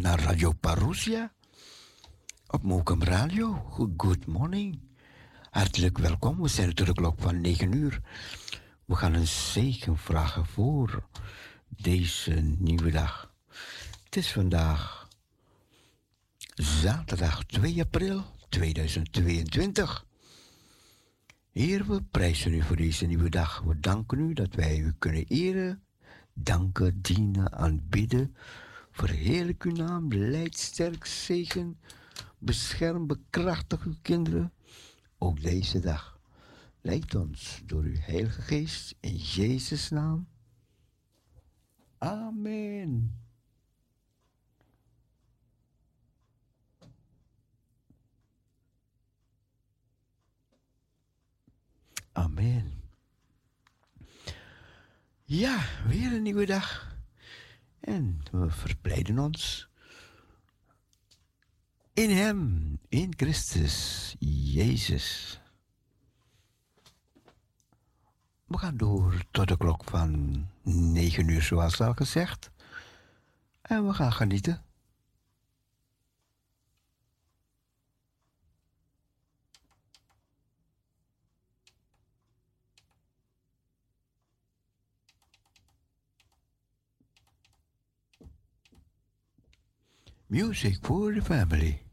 naar Radio Parousia op Mokum Radio. Good morning. Hartelijk welkom. We zijn tot de klok van 9 uur. We gaan een zegen vragen voor deze nieuwe dag. Het is vandaag zaterdag 2 april 2022. Heer, we prijzen u voor deze nieuwe dag. We danken u dat wij u kunnen eren, danken, dienen, aanbidden. Verheerlijk uw naam, leid sterk, zegen, bescherm, bekrachtig uw kinderen. Ook deze dag. Leid ons door uw Heilige Geest in Jezus' naam. Amen. Amen. Ja, weer een nieuwe dag. En we verblijden ons in Hem, in Christus, Jezus. We gaan door tot de klok van 9 uur, zoals al gezegd. En we gaan genieten Music for the family.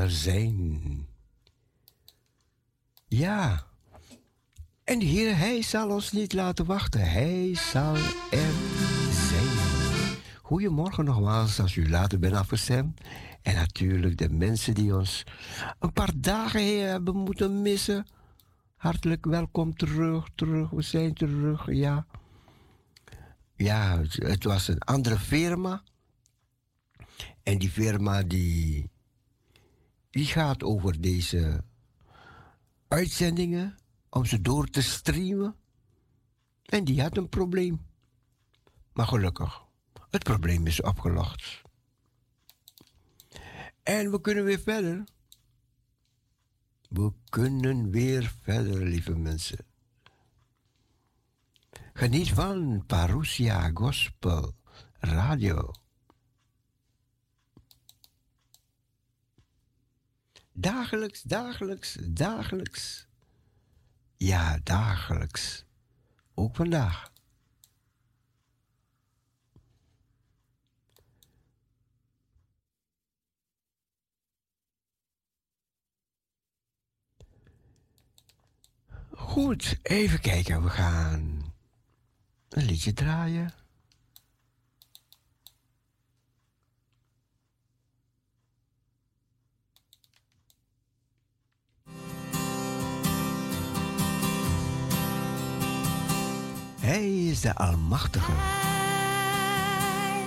Er zijn. Ja. En de Heer, Hij zal ons niet laten wachten. Hij zal er zijn. Goedemorgen nogmaals als u later bent afgestemd. En natuurlijk de mensen die ons een paar dagen hebben moeten missen. Hartelijk welkom terug, terug. We zijn terug, ja. Ja, het was een andere firma. En die firma die, die gaat over deze uitzendingen om ze door te streamen. En die had een probleem. Maar gelukkig, het probleem is opgelost. En we kunnen weer verder. We kunnen weer verder, lieve mensen. Geniet van Parousia Gospel Radio. Dagelijks, dagelijks, dagelijks. Ja, dagelijks. Ook vandaag. Goed, even kijken. We gaan een liedje draaien. Hij is de Almachtige. Hij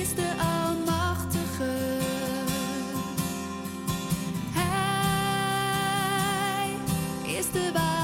is de Almachtige. Hij is de waarachtige.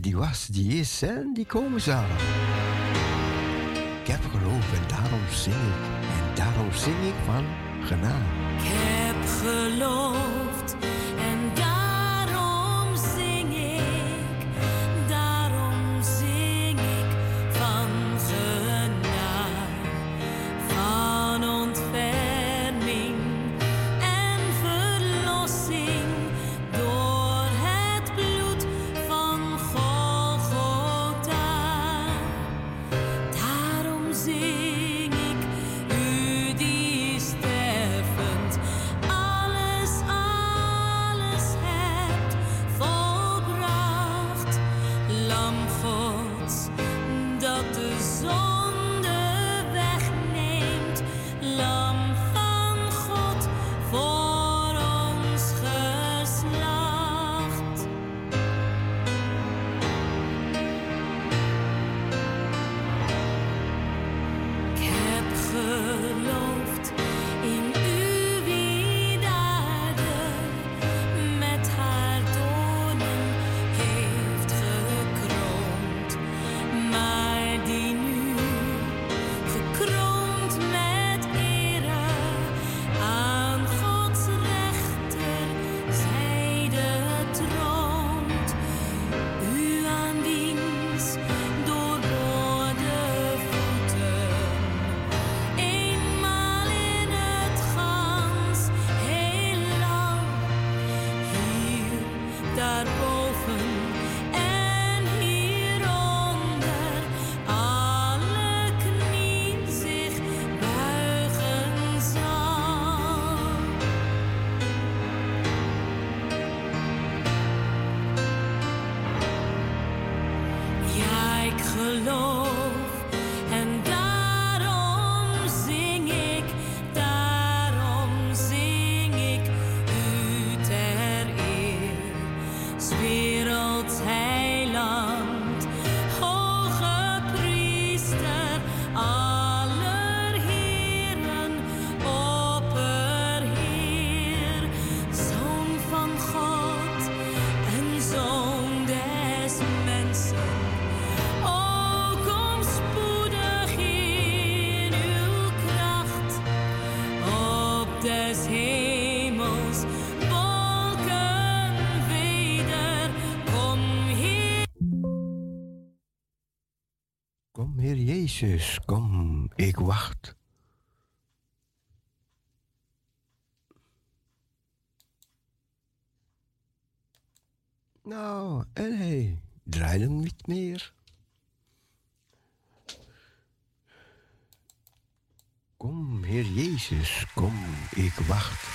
Die was, die is en die komen zal. Ik heb geloof en daarom zing ik. En daarom zing ik van genade. Ik heb geloofd Kom, Heer Jezus, kom, ik wacht. Nou, en hij draait hem niet meer. Kom, Heer Jezus, kom, ik wacht.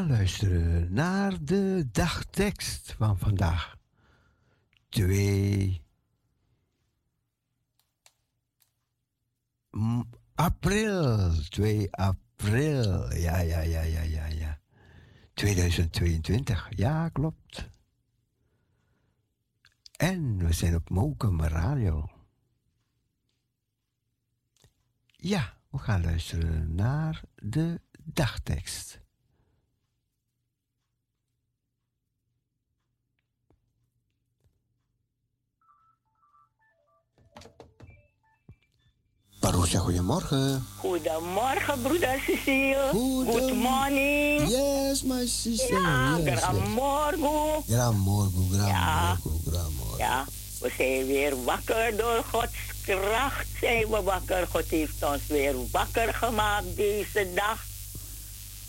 Gaan luisteren naar de dagtekst van vandaag. 2 m- april. 2 april. Ja, ja, ja, ja, ja, ja. 2022. Ja, klopt. En we zijn op Mokum Radio. Ja, we gaan luisteren naar de dagtekst. Parousia, goedemorgen. Goedemorgen, broeder Cecile. Good morning. Yes, my sister. Ja, yes, gran yes. Ja. we zijn weer wakker door Gods kracht. Zijn we wakker. God heeft ons weer wakker gemaakt deze dag.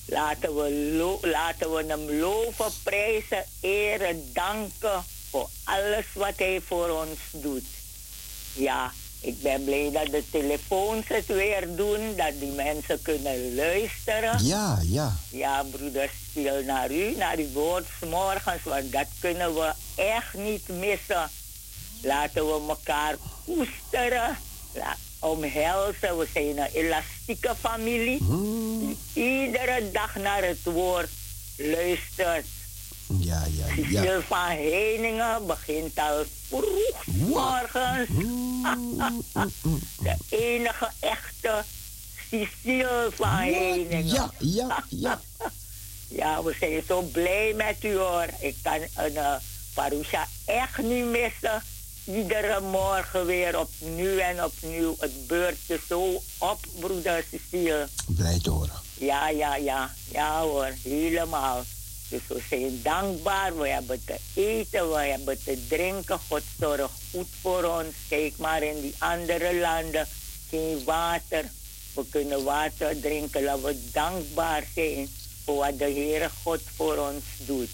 Laten we, lo- laten we hem loven, prijzen, eren, danken voor alles wat hij voor ons doet. Ja, ik ben blij dat de telefoons het weer doen, dat die mensen kunnen luisteren. Ja, ja. Ja, broeder, stil naar u, naar uw woord morgens, want dat kunnen we echt niet missen. Laten we elkaar koesteren, omhelzen. We zijn een elastieke familie die iedere dag naar het woord luistert. Ja, ja, ja. Cecile van Heiningen begint al vroeg morgens. De enige echte Cecile van Heiningen. Ja, ja, ja. Ja, we zijn zo blij met u hoor. Ik kan een uh, Parusha echt niet missen. Iedere morgen weer opnieuw en opnieuw. Het beurt je zo op, broeder Cecile. Blij te horen. Ja, ja, ja. Ja hoor, helemaal. Dus we zijn dankbaar. We hebben te eten, we hebben te drinken. God zorgt goed voor ons. Kijk maar in die andere landen. Geen water. We kunnen water drinken. Laten we dankbaar zijn voor wat de Heere God voor ons doet.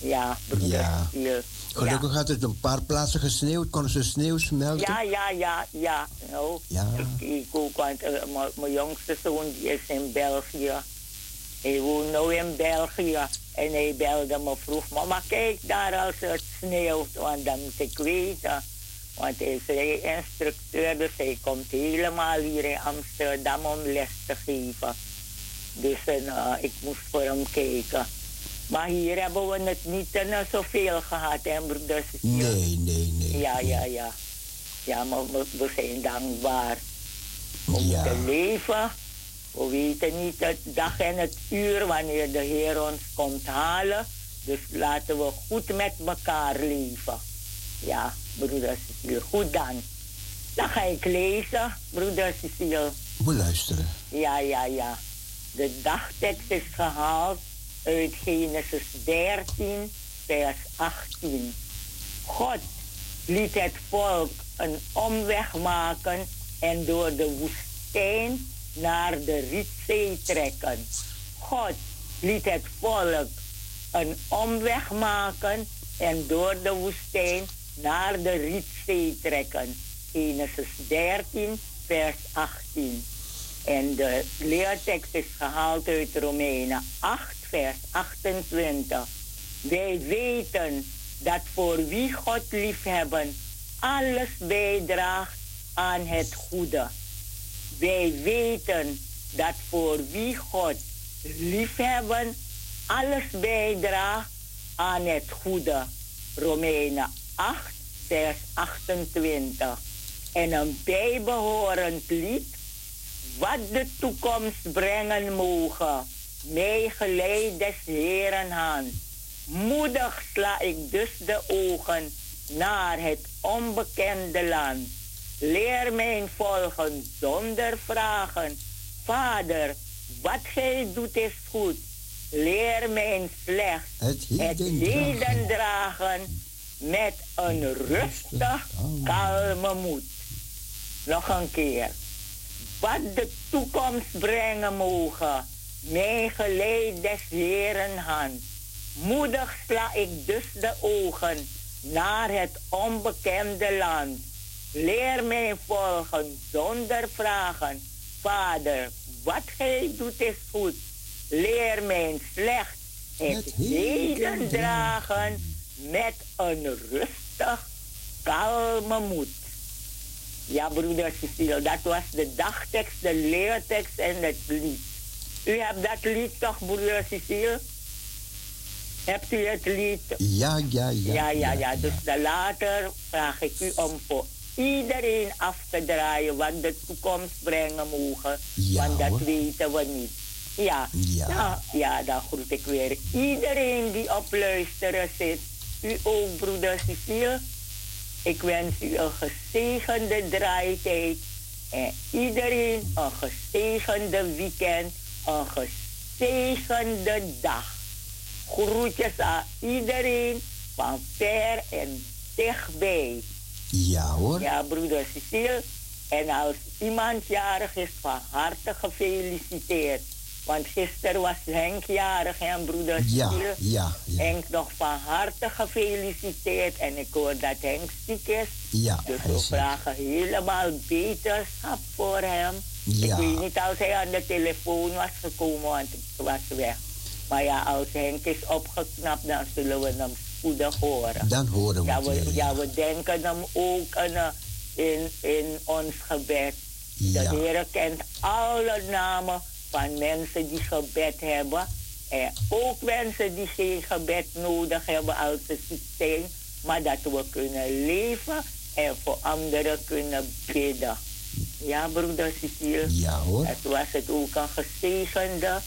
Ja. Ja. Stiel. Gelukkig had het een paar plaatsen gesneeuwd. Konden ze sneeuw smelten? Ja, ja, ja, ja. Nou, Ja. Ik, ik ook, want eh, mijn- mijn jongste zoon die is in België. Hij woont nu in België. En hij belde me vroeg, mama kijk daar als het sneeuwt, want dan moet ik weten. Want hij is rijinstructeur, dus hij komt helemaal hier in Amsterdam om les te geven. Dus eh, ik moest voor hem kijken. Maar hier hebben we het niet uh, zoveel gehad, hè, broeder? Nee, nee, nee. Ja, ja, ja. Ja, maar we, we zijn dankbaar. Ja. moeten leven. We weten niet het dag en het uur wanneer de Heer ons komt halen. Dus laten we goed met elkaar leven. Ja, broeder Cecile. Goed dan. Dan ga ik lezen, broeder Cecile. We luisteren. Ja, ja, ja. De dagtekst is gehaald uit Genesis 13, vers 18. God liet het volk een omweg maken en door de woestijn naar de Rietzee trekken. God liet het volk een omweg maken en door de woestijn naar de Rietzee trekken. Genesis 13, vers 18. En de leertekst is gehaald uit Romeinen 8, vers 28. Wij weten dat voor wie God liefhebben, alles bijdraagt aan het goede. Wij weten dat voor wie God liefhebben, alles bijdraagt aan het goede. Romeinen 8, vers 28. En een bijbehorend lied wat de toekomst brengen mogen. Mij geleid des Heeren hand. Moedig sla ik dus de ogen naar het onbekende land. Leer mijn volgen zonder vragen. Vader, wat gij doet is goed. Leer mijn slechts Het het heden dragen. met een rustig, kalme moed. Nog een keer. Wat de toekomst brengen mogen, mij geleid des Heeren hand. Moedig sla ik dus de ogen naar het onbekende land. Leer mij volgen zonder vragen. Vader, wat gij doet is goed. Leer mijn slecht het heden dragen met een rustig, kalme moed. Ja, broeder Cecile, dat was de dagtekst, de leertekst en het lied. U hebt dat lied toch, broeder Cecile? Hebt u het lied? Ja, ja, ja. Ja, ja, ja. Dus dan later vraag ik u om voor iedereen af te draaien wat de toekomst brengen mogen. Ja, want dat hoor. weten we niet. Ja. Ja. Nou, ja, dan groet ik weer iedereen die op luisteren zit. U ook, broeder Cecile. Ik wens u een gezegende draaitijd. En iedereen een gezegende weekend. Een gezegende dag. Groetjes aan iedereen van ver en dichtbij. Ja hoor. Ja, broeder Cecile. En als iemand jarig is, van harte gefeliciteerd. Want gisteren was Henk jarig, en broeder Ja, ja, ja. Henk nog van harte gefeliciteerd. En ik hoor dat Henk ziek is. Ja, Dus we vragen helemaal beterschap voor hem. Ja. Ik weet niet als hij aan de telefoon was gekomen, want het was weg. Maar ja, als Henk is opgeknapt, dan zullen we hem spoedig horen. Dan horen we Ja, het we, weer. ja, we denken hem ook in, eh, in, in ons gebed. Ja. De Heer kent alle namen van mensen die gebed hebben. En ook mensen die geen gebed nodig hebben als ze ziek zijn. Maar dat we kunnen leven en voor anderen kunnen bidden. Ja, broeder Cecile. Ja hoor. Het was het ook een gezegende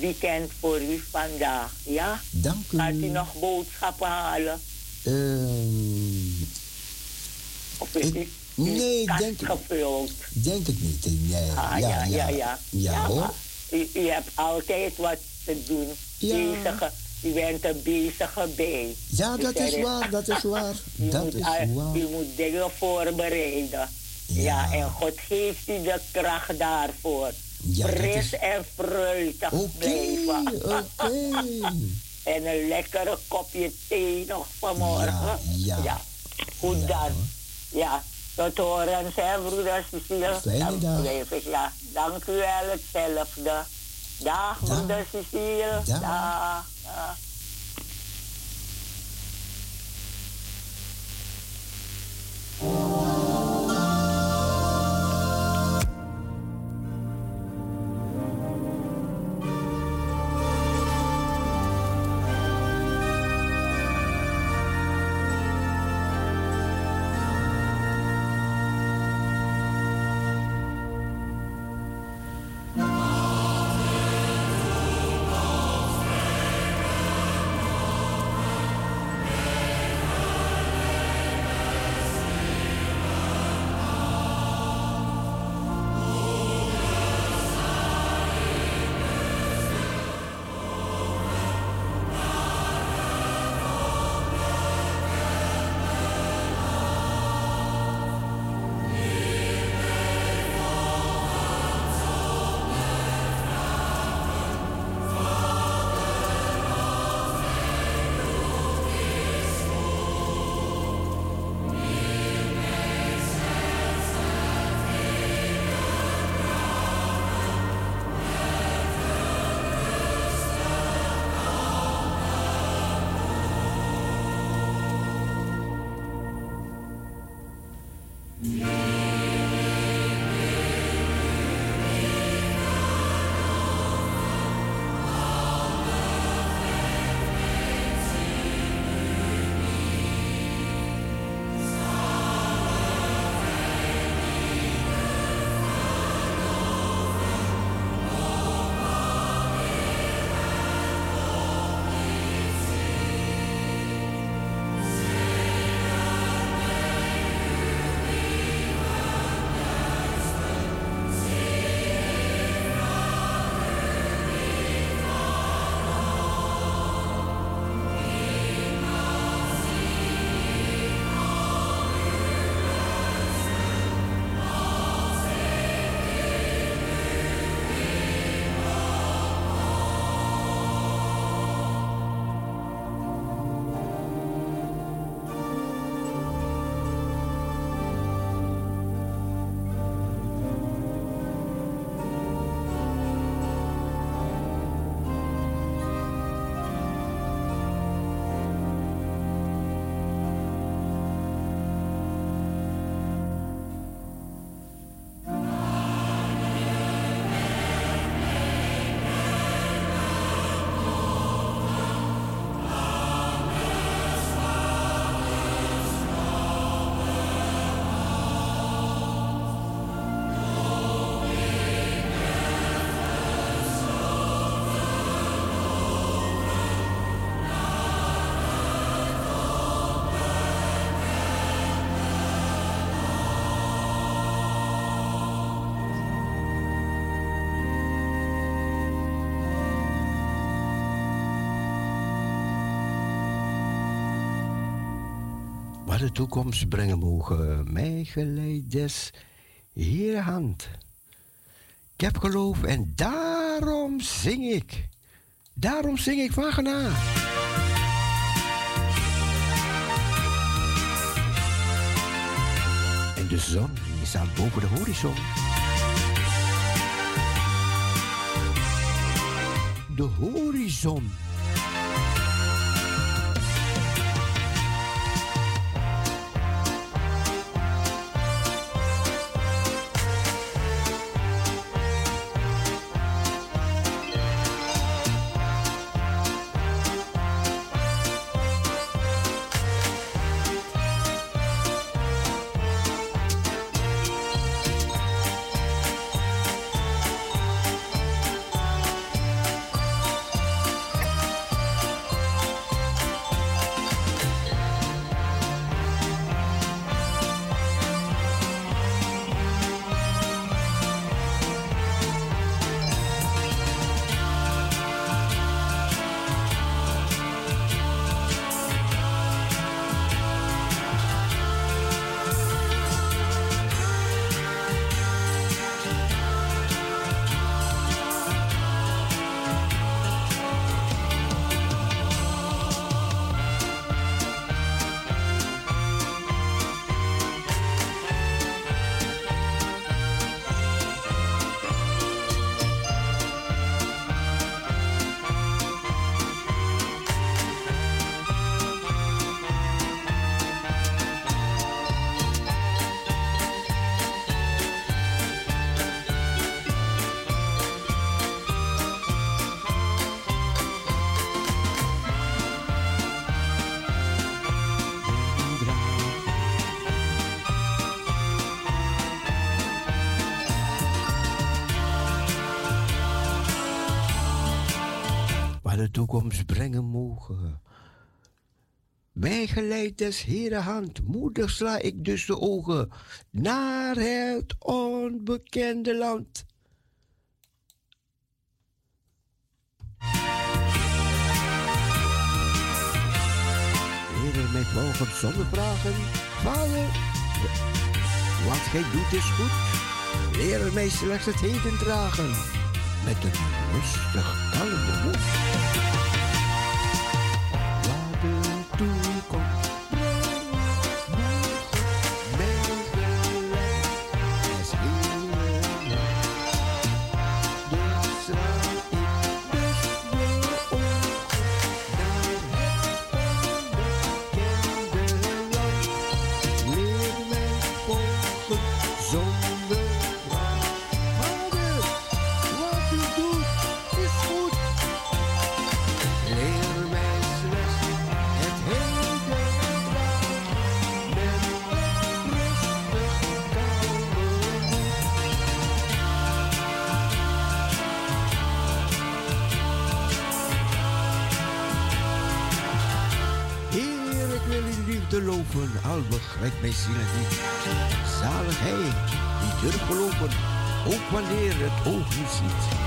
weekend voor u vandaag. Ja? Dank u. Gaat u nog boodschappen halen? Ehm, Of is Ik- u nee, ik denk- gevuld? denk het niet. Nee. Ah, ja, ja, ja. Ja, hoor. U, u hebt altijd wat te doen. Ja. Bezige, u bent een bezige bij. Ja, Dus dat is waar. Dat is waar. U Dat moet, is waar. U moet dingen voorbereiden. Ja. Ja. en God geeft u de kracht daarvoor. Ja, Fris is- en fruitig Oké, blijven. oké. En een lekkere kopje thee nog vanmorgen. Ja, ja. Goed Ja, dan. hoor. Ja, tot horens, hè, broeder Cecile. Fijne dag. blijf ik, ja. Dank u wel, hetzelfde. Dag, Dag. broeder Cecile. Dag. Dag. Dag. Ave, de toekomst brengen mogen, mij geleid des Heer hand. Ik heb geloof en daarom zing ik. Daarom zing ik van. En de zon die staat boven de horizon. De horizon. Mij geleid des Heere hand, moedig sla ik dus de ogen naar het onbekende land. Heere, mij volgen zonder vragen, Vader, wat gij doet is goed. Leer mij slechts het heden dragen, met een rustig, kalme moed. Ziel het niet. Zalig hij, die durft geloven, ook wanneer het oog niet ziet.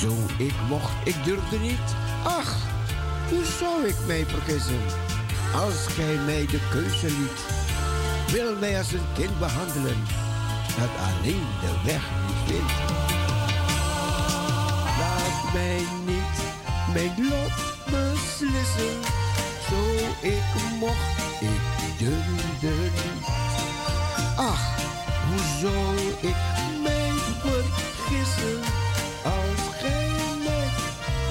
Zo ik mocht, ik durfde niet. Ach, hoe zou ik mij vergissen, als gij mij de keuze liet? Wil mij als een kind behandelen, dat alleen de weg niet vindt. Laat mij niet mijn lot beslissen, zo ik mocht, ik durfde niet. Ach, hoe zou ik mij vergissen als geen mij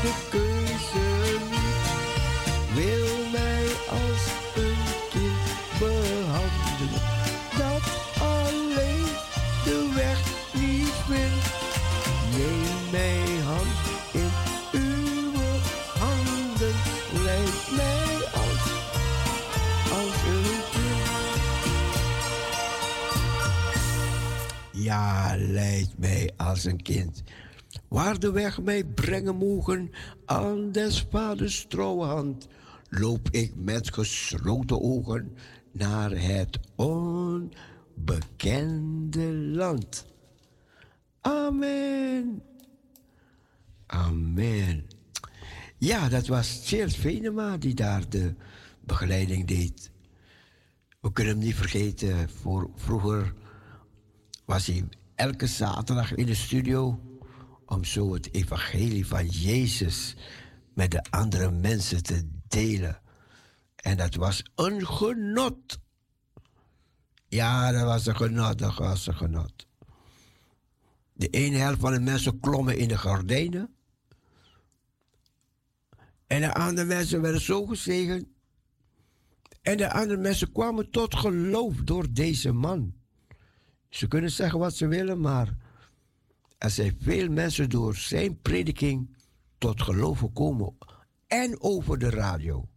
de keuze niet wil mij als een kind behandelen, dat alleen de weg niet wint Neem mij hand in uw handen, leid mij als, als een kind. Ja, leid mij als een kind de weg mij brengen mogen, aan des vaders trouwe hand, loop ik met gesloten ogen naar het onbekende land. Amen. Amen. Ja, dat was Cheers Venema die daar de begeleiding deed. We kunnen hem niet vergeten. Voor, vroeger was hij elke zaterdag in de studio om zo het evangelie van Jezus met de andere mensen te delen. En dat was een genot. Ja, dat was een genot, dat was een genot. De ene helft van de mensen klommen in de gordijnen. En de andere mensen werden zo gezegend. En de andere mensen kwamen tot geloof door deze man. Ze kunnen zeggen wat ze willen, maar er zijn veel mensen door zijn prediking tot geloof gekomen. En over de radio.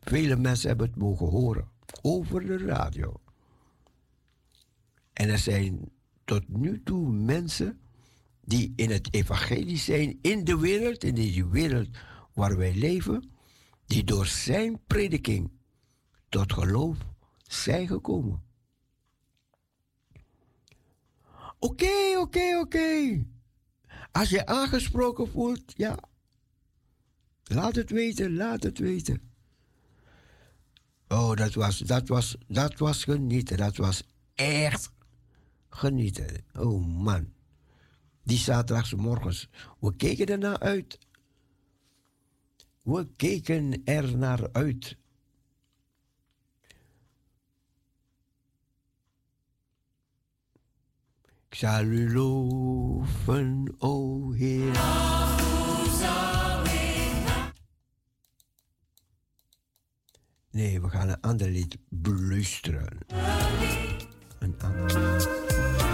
Vele mensen hebben het mogen horen. Over de radio. En er zijn tot nu toe mensen die in het evangelie zijn, in de wereld, in deze wereld waar wij leven, die door zijn prediking tot geloof zijn gekomen. Oké, oké, oké. Als je aangesproken voelt, ja. Laat het weten, laat het weten. Oh, dat was, dat was, dat was genieten. Dat was echt genieten. Oh man. Die morgens. We keken er naar uit. We keken er naar uit. Ik zal u loven, o Heer. Nee, we gaan een ander lied beluisteren. Een ander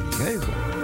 lied.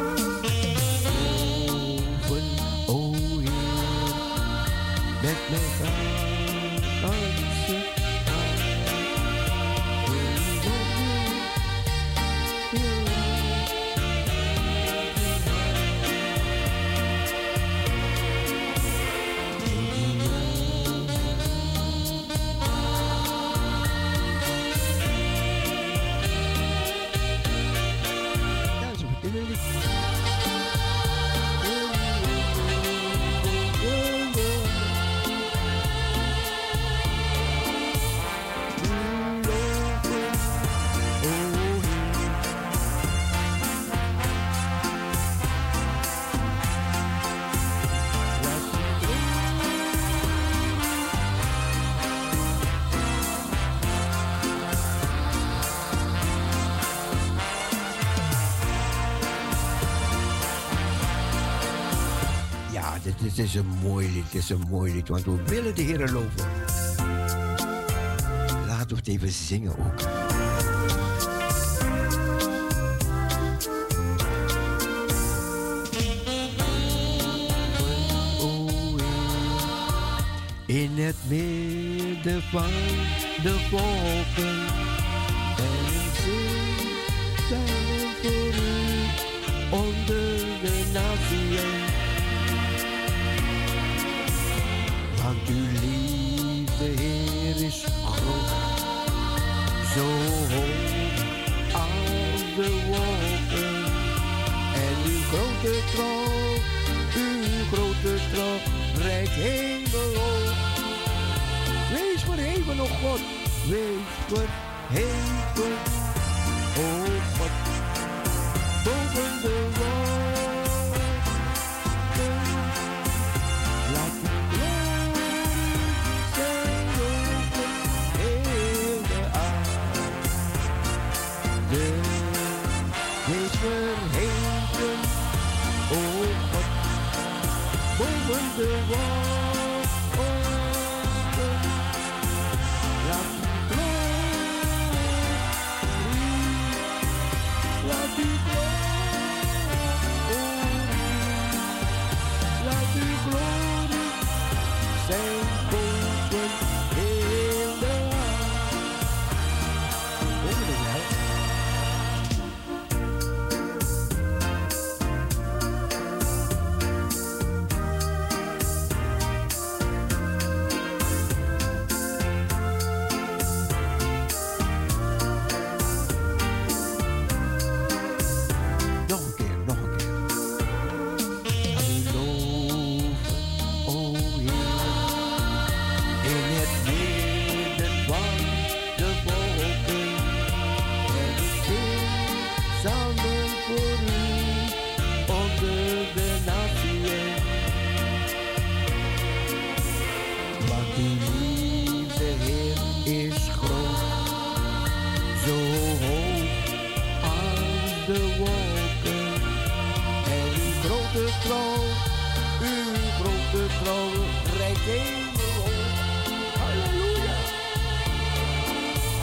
Is een mooi lied, het is een mooi lied, want we willen de Heer loven. Laten we het even zingen ook. In het midden van de volken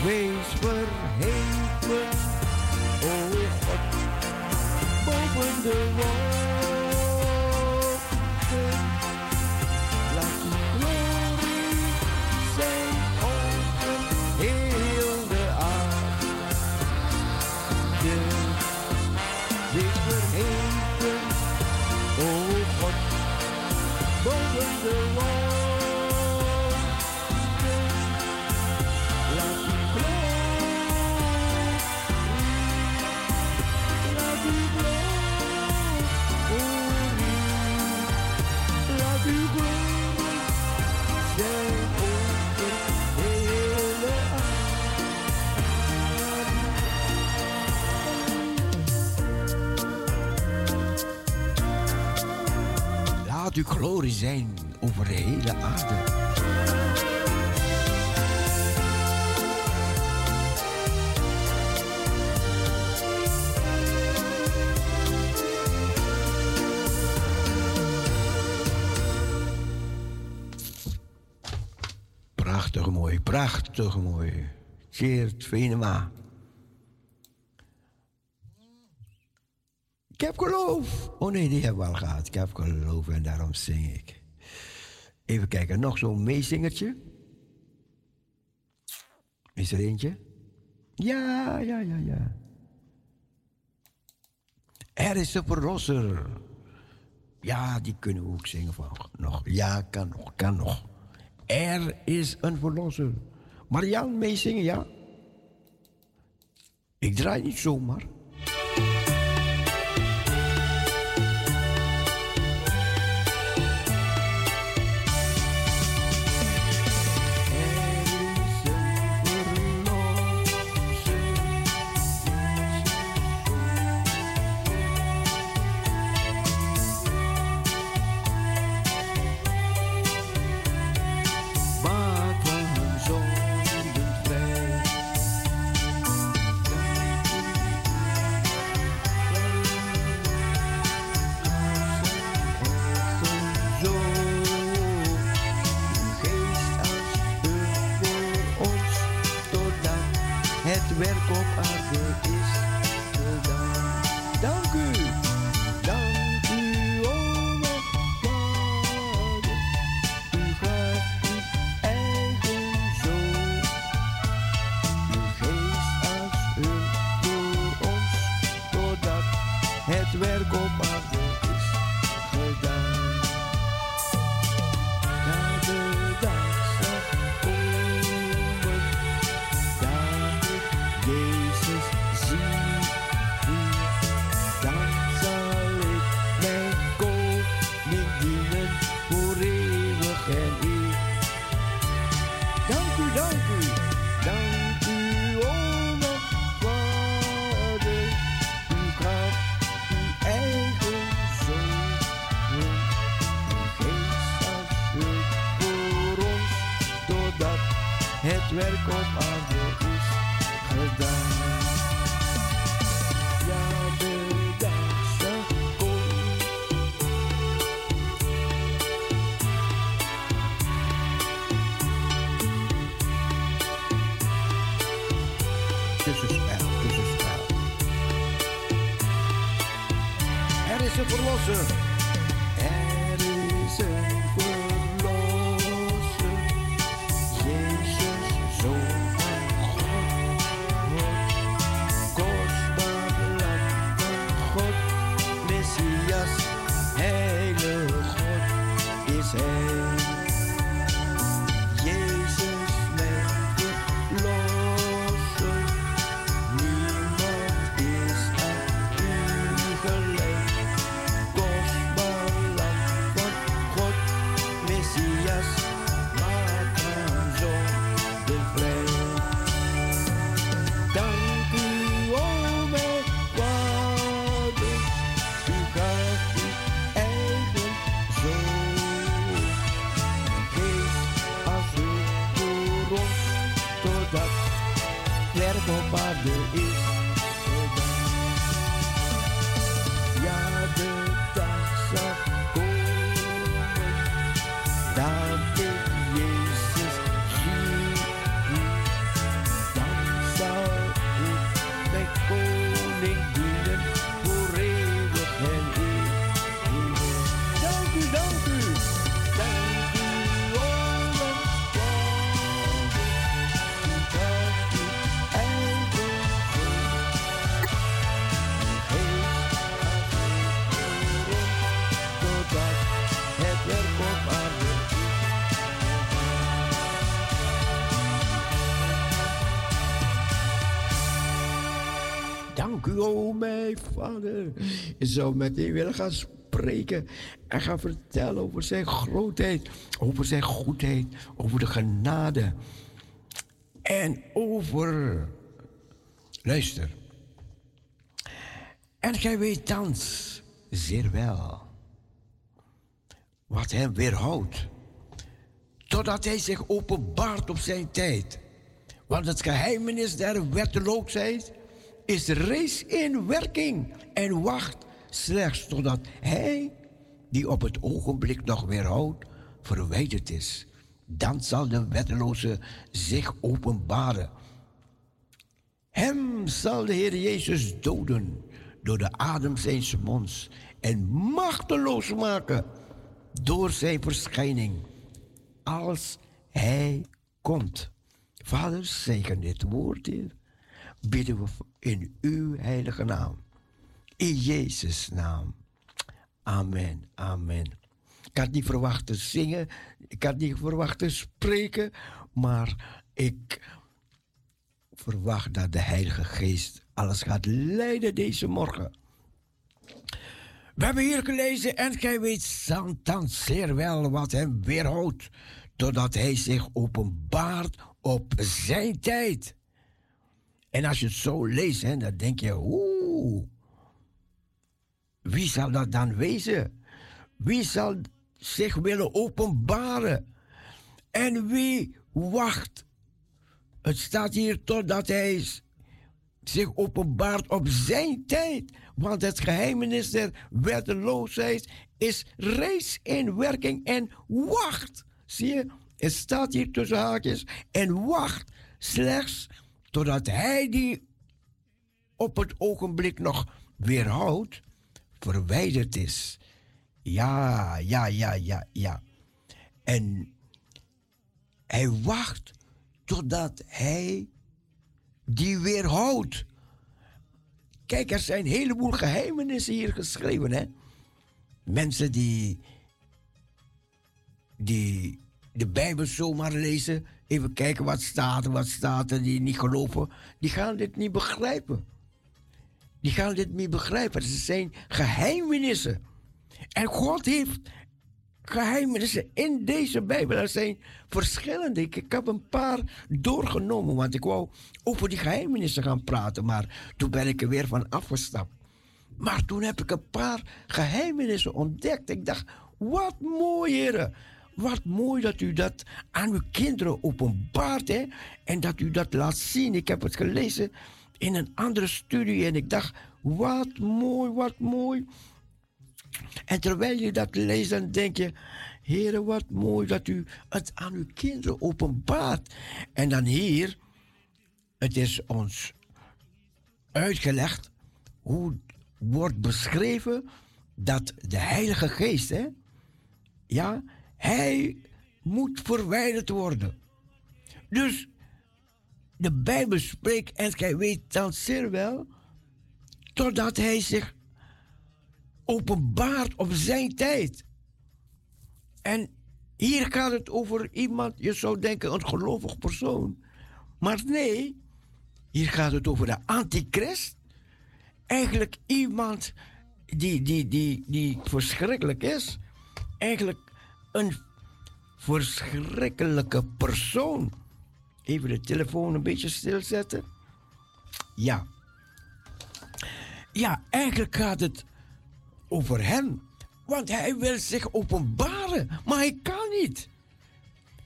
Wees verheven, o God, boven de wolken. Laat uw glorie zijn over de hele aarde. Prachtig mooi, prachtig mooi. Geert Venema. Ik heb geloof. Oh nee, die hebben we al gehad. Ik heb geloof en daarom zing ik. Even kijken, nog zo'n meezingertje. Is er eentje? Ja, ja, ja, ja. Er is een verlosser. Ja, die kunnen we ook zingen van nog. Ja, kan nog, kan nog. Er is een verlosser. Marian, meezingen, ja? Ik draai niet zomaar. Is Dank u, o mijn vader. Je zou meteen willen gaan spreken en gaan vertellen over zijn grootheid, over zijn goedheid, over de genade en over. Luister. En gij weet thans zeer wel wat hem weerhoudt, totdat hij zich openbaart op zijn tijd. Want het geheimenis der wetteloosheid is reeds in werking en wacht slechts totdat hij, die op het ogenblik nog weerhoudt, verwijderd is. Dan zal de wetteloze zich openbaren. Hem zal de Heer Jezus doden door de adem zijns monds en machteloos maken door zijn verschijning als hij komt. Vader, zegen dit woord, Heer. Bidden we in uw heilige naam. In Jezus' naam. Amen, amen. Ik had niet verwacht te zingen, ik had niet verwacht te spreken, maar ik verwacht dat de Heilige Geest alles gaat leiden deze morgen. We hebben hier gelezen en gij weet dan zeer wel wat hem weerhoudt, totdat hij zich openbaart op zijn tijd. En als je het zo leest, hè, dan denk je, oeh, wie zal dat dan wezen? Wie zal zich willen openbaren? En wie wacht? Het staat hier totdat hij zich openbaart op zijn tijd. Want het geheimenis der wetteloosheid is reeds in werking en wacht. Zie je, het staat hier tussen haakjes en wacht slechts totdat hij die op het ogenblik nog weerhoudt, verwijderd is. Ja, ja, ja, ja, ja. En hij wacht totdat hij die weerhoudt. Kijk, er zijn een heleboel geheimenissen hier geschreven, hè? Mensen die, die de Bijbel zomaar lezen, even kijken wat staat wat staat er, die niet geloven, die gaan dit niet begrijpen. Die gaan dit niet begrijpen. Ze zijn geheimenissen. En God heeft geheimenissen in deze Bijbel. Er zijn verschillende. Ik, ik heb een paar doorgenomen, want ik wou over die geheimenissen gaan praten. Maar toen ben ik er weer van afgestapt. Maar toen heb ik een paar geheimenissen ontdekt. Ik dacht, wat mooi, heren. Wat mooi dat u dat aan uw kinderen openbaart. Hè? En dat u dat laat zien. Ik heb het gelezen in een andere studie. En ik dacht, wat mooi, wat mooi. En terwijl je dat leest, dan denk je... Heren, wat mooi dat u het aan uw kinderen openbaart. En dan hier, het is ons uitgelegd hoe wordt beschreven dat de Heilige Geest, hè, ja, hij moet verwijderd worden. Dus de Bijbel spreekt, en gij weet dan zeer wel, totdat hij zich openbaart op zijn tijd. En hier gaat het over iemand, je zou denken een gelovig persoon. Maar nee, hier gaat het over de antichrist. Eigenlijk iemand die, die, die, die verschrikkelijk is. Eigenlijk een verschrikkelijke persoon. Even de telefoon een beetje stilzetten. Ja. Ja, eigenlijk gaat het over hem. Want hij wil zich openbaren, maar hij kan niet.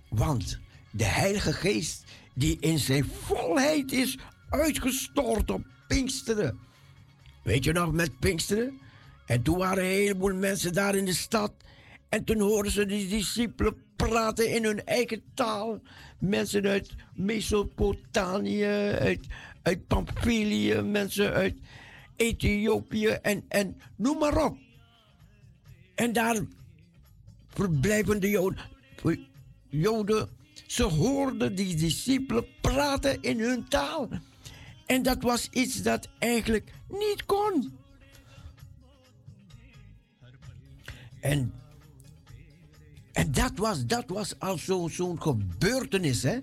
Want de Heilige Geest, die in zijn volheid is uitgestort op Pinksteren. Weet je nog met Pinksteren? En toen waren een heleboel mensen daar in de stad. En toen hoorden ze die discipelen praten in hun eigen taal. Mensen uit Mesopotamië, uit, uit Pamphylië, mensen uit Ethiopië en, en noem maar op. En daar verblijven de Joden, Joden. Ze hoorden die discipelen praten in hun taal. En dat was iets dat eigenlijk niet kon. En, en dat, was, dat was al zo'n gebeurtenis, hè?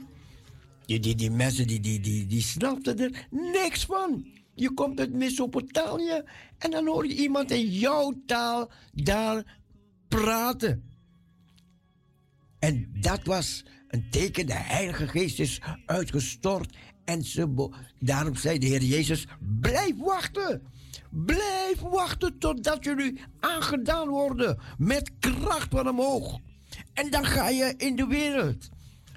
Die, die, die mensen die, die, die, die snapten er niks van. Je komt uit Mesopotamië en dan hoor je iemand in jouw taal daar praten. En dat was een teken, de Heilige Geest is uitgestort. En daarom zei de Heer Jezus, blijf wachten. Blijf wachten totdat jullie aangedaan worden met kracht van omhoog. En dan ga je in de wereld.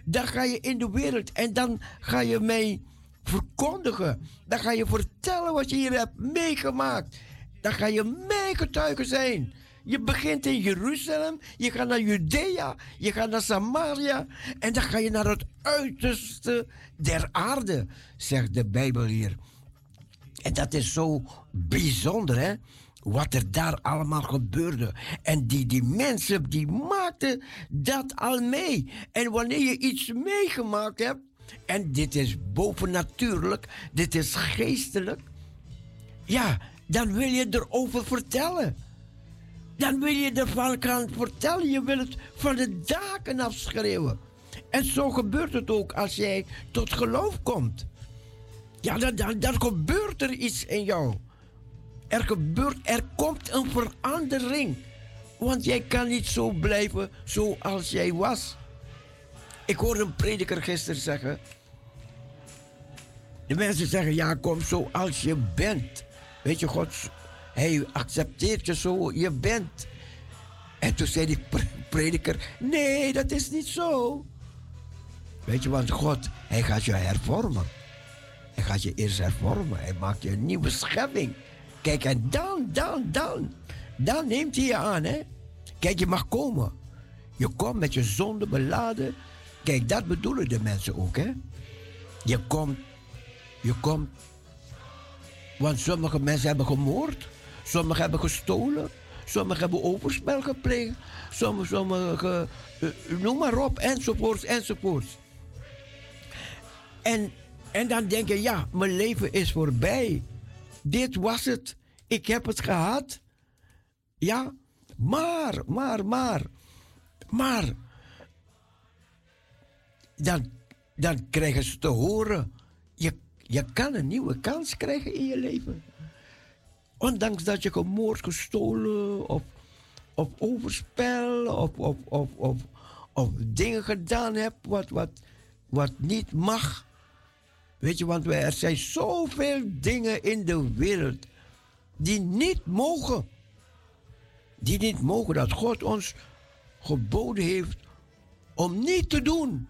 Dan ga je in de wereld en dan ga je mij verkondigen. Dan ga je vertellen wat je hier hebt meegemaakt. Dan ga je meegetuigen zijn. Je begint in Jeruzalem, je gaat naar Judea, je gaat naar Samaria en dan ga je naar het uiterste der aarde, zegt de Bijbel hier. En dat is zo bijzonder, hè? Wat er daar allemaal gebeurde. En die, die mensen, die maakten dat al mee. En wanneer je iets meegemaakt hebt, en dit is bovennatuurlijk, dit is geestelijk, ja, dan wil je erover vertellen. Dan wil je ervan gaan vertellen. Je wil het van de daken afschreeuwen. En zo gebeurt het ook als jij tot geloof komt. Ja, dan, dan, dan gebeurt er iets in jou. Er, gebeurt, er komt een verandering. Want jij kan niet zo blijven zoals jij was. Ik hoorde een prediker gisteren zeggen. De mensen zeggen, ja, kom zoals je bent. Weet je, God, hij accepteert je zo je bent. En toen zei die prediker, nee, dat is niet zo. Weet je, want God, hij gaat je hervormen. Hij gaat je eerst hervormen. Hij maakt je een nieuwe schepping. Kijk, en dan, dan, dan. Dan neemt hij je aan, hè. Kijk, je mag komen. Je komt met je zonde beladen. Kijk, dat bedoelen de mensen ook, hè. Je komt Je komt. Want sommige mensen hebben gemoord. Sommigen hebben gestolen. Sommigen hebben overspel gepleegd. Sommigen, sommige, eh, noem maar op, enzovoorts, enzovoorts. En, en dan denk je, ja, mijn leven is voorbij. Dit was het. Ik heb het gehad. Ja, maar, maar, maar, maar. Dan, dan krijgen ze te horen, je, je kan een nieuwe kans krijgen in je leven. Ondanks dat je gemoord, gestolen of, of overspel of, of, of, of, of dingen gedaan hebt wat, wat, wat niet mag. Weet je, want er zijn zoveel dingen in de wereld die niet mogen. Die niet mogen dat God ons geboden heeft om niet te doen.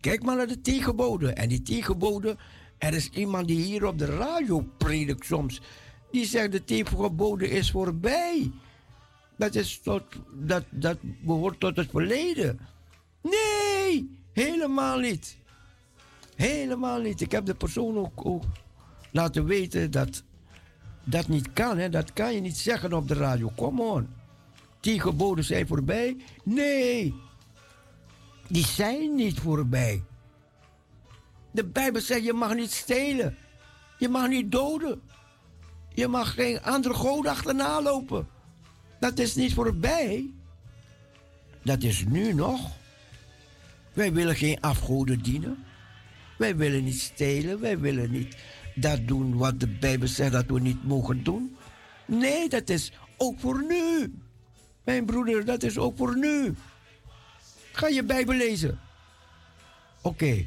Kijk maar naar de tien geboden. En die tien geboden, er is iemand die hier op de radio predikt soms. Die zegt de tien geboden is voorbij. Dat, is tot, dat, dat behoort tot het verleden. Nee, helemaal niet. Helemaal niet. Ik heb de persoon ook, ook laten weten dat dat niet kan. Hè? Dat kan je niet zeggen op de radio. Come on. Die geboden zijn voorbij. Nee, die zijn niet voorbij. De Bijbel zegt je mag niet stelen. Je mag niet doden. Je mag geen andere goden achterna lopen. Dat is niet voorbij. Dat is nu nog. Wij willen geen afgoden dienen. Wij willen niet stelen. Wij willen niet dat doen wat de Bijbel zegt dat we niet mogen doen. Nee, dat is ook voor nu. Mijn broeder, dat is ook voor nu. Ga je Bijbel lezen. Oké.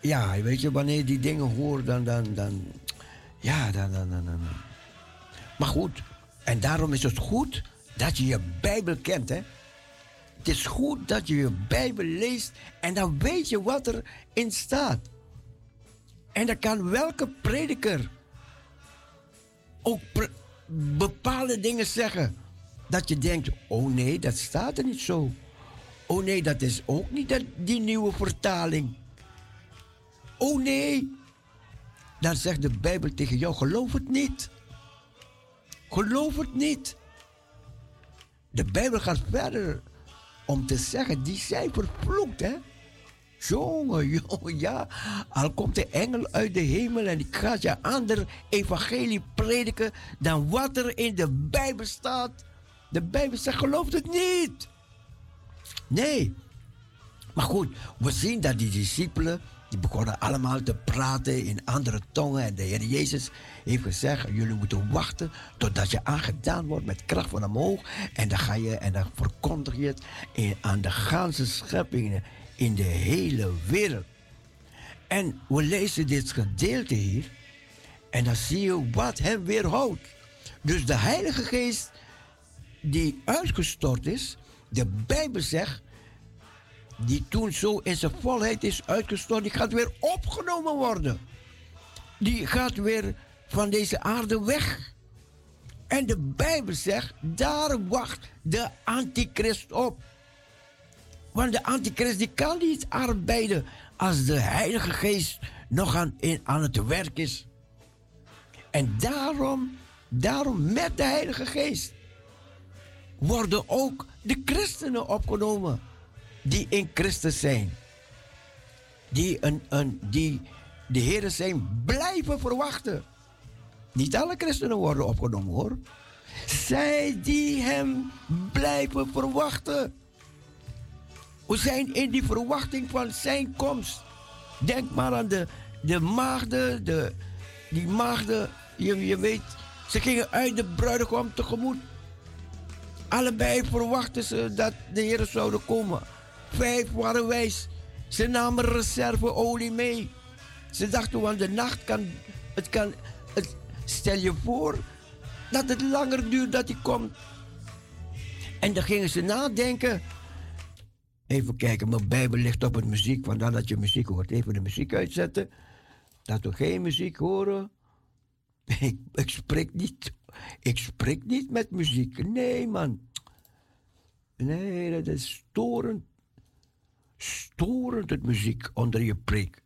Ja, weet je, wanneer je die dingen hoort, dan, dan, dan, ja, dan, dan, dan, dan. Maar goed, en daarom is het goed dat je je Bijbel kent, hè. Het is goed dat je je Bijbel leest en dan weet je wat erin staat. En dan kan welke prediker ook bepaalde dingen zeggen. Dat je denkt, oh nee, dat staat er niet zo. Oh nee, dat is ook niet dat, die nieuwe vertaling. Oh nee. Dan zegt de Bijbel tegen jou, geloof het niet. Geloof het niet. De Bijbel gaat verder om te zeggen, die zijn vervloekt, hè. Jongen, jongen, ja. Al komt de engel uit de hemel en ik ga je ander evangelie prediken dan wat er in de Bijbel staat. De Bijbel zegt, geloof het niet. Nee. Maar goed, we zien dat die discipelen, die begonnen allemaal te praten in andere tongen. En de Heer Jezus heeft gezegd, jullie moeten wachten totdat je aangedaan wordt met kracht van omhoog. En dan ga je en dan verkondig je het aan de ganse schepping in de hele wereld. En we lezen dit gedeelte hier. En dan zie je wat hem weerhoudt. Dus de Heilige Geest die uitgestort is, de Bijbel zegt, die toen zo in zijn volheid is uitgestort, die gaat weer opgenomen worden. Die gaat weer van deze aarde weg. En de Bijbel zegt, daar wacht de antichrist op. Want de antichrist die kan niet arbeiden als de Heilige Geest nog aan, in, aan het werk is. En daarom, daarom met de Heilige Geest worden ook de christenen opgenomen die in Christus zijn. Die, een, een, die de Heer zijn blijven verwachten. Niet alle christenen worden opgenomen hoor. Zij die hem blijven verwachten. We zijn in die verwachting van zijn komst. Denk maar aan de, de maagden, de, die maagden, je, je weet, ze gingen uit de bruidegom tegemoet. Allebei verwachten ze dat de Heer zouden komen. Vijf waren wijs. Ze namen reserveolie mee. Ze dachten, want de nacht kan, het kan, het, stel je voor dat het langer duurt dat hij komt. En dan gingen ze nadenken. Even kijken, mijn Bijbel ligt op het muziek, vandaar dat je muziek hoort. Even de muziek uitzetten. Dat we geen muziek horen. Ik, ik spreek niet. Ik spreek niet met muziek. Nee, man. Nee, dat is storend. storend het muziek onder je preek.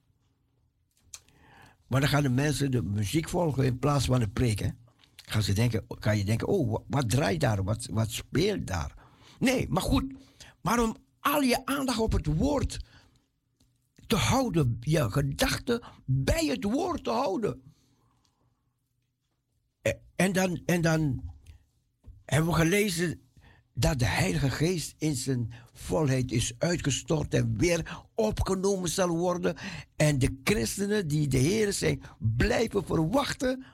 Maar dan gaan de mensen de muziek volgen in plaats van de preek. Hè? Gaan ze denken, kan je denken, oh, wat, draait daar? Wat, wat speelt daar? Nee, maar goed. Maar om al je aandacht op het woord te houden, je gedachten bij het woord te houden. En dan, en dan hebben we gelezen dat de Heilige Geest in zijn volheid is uitgestort en weer opgenomen zal worden. En de christenen die de Heer zijn blijven verwachten,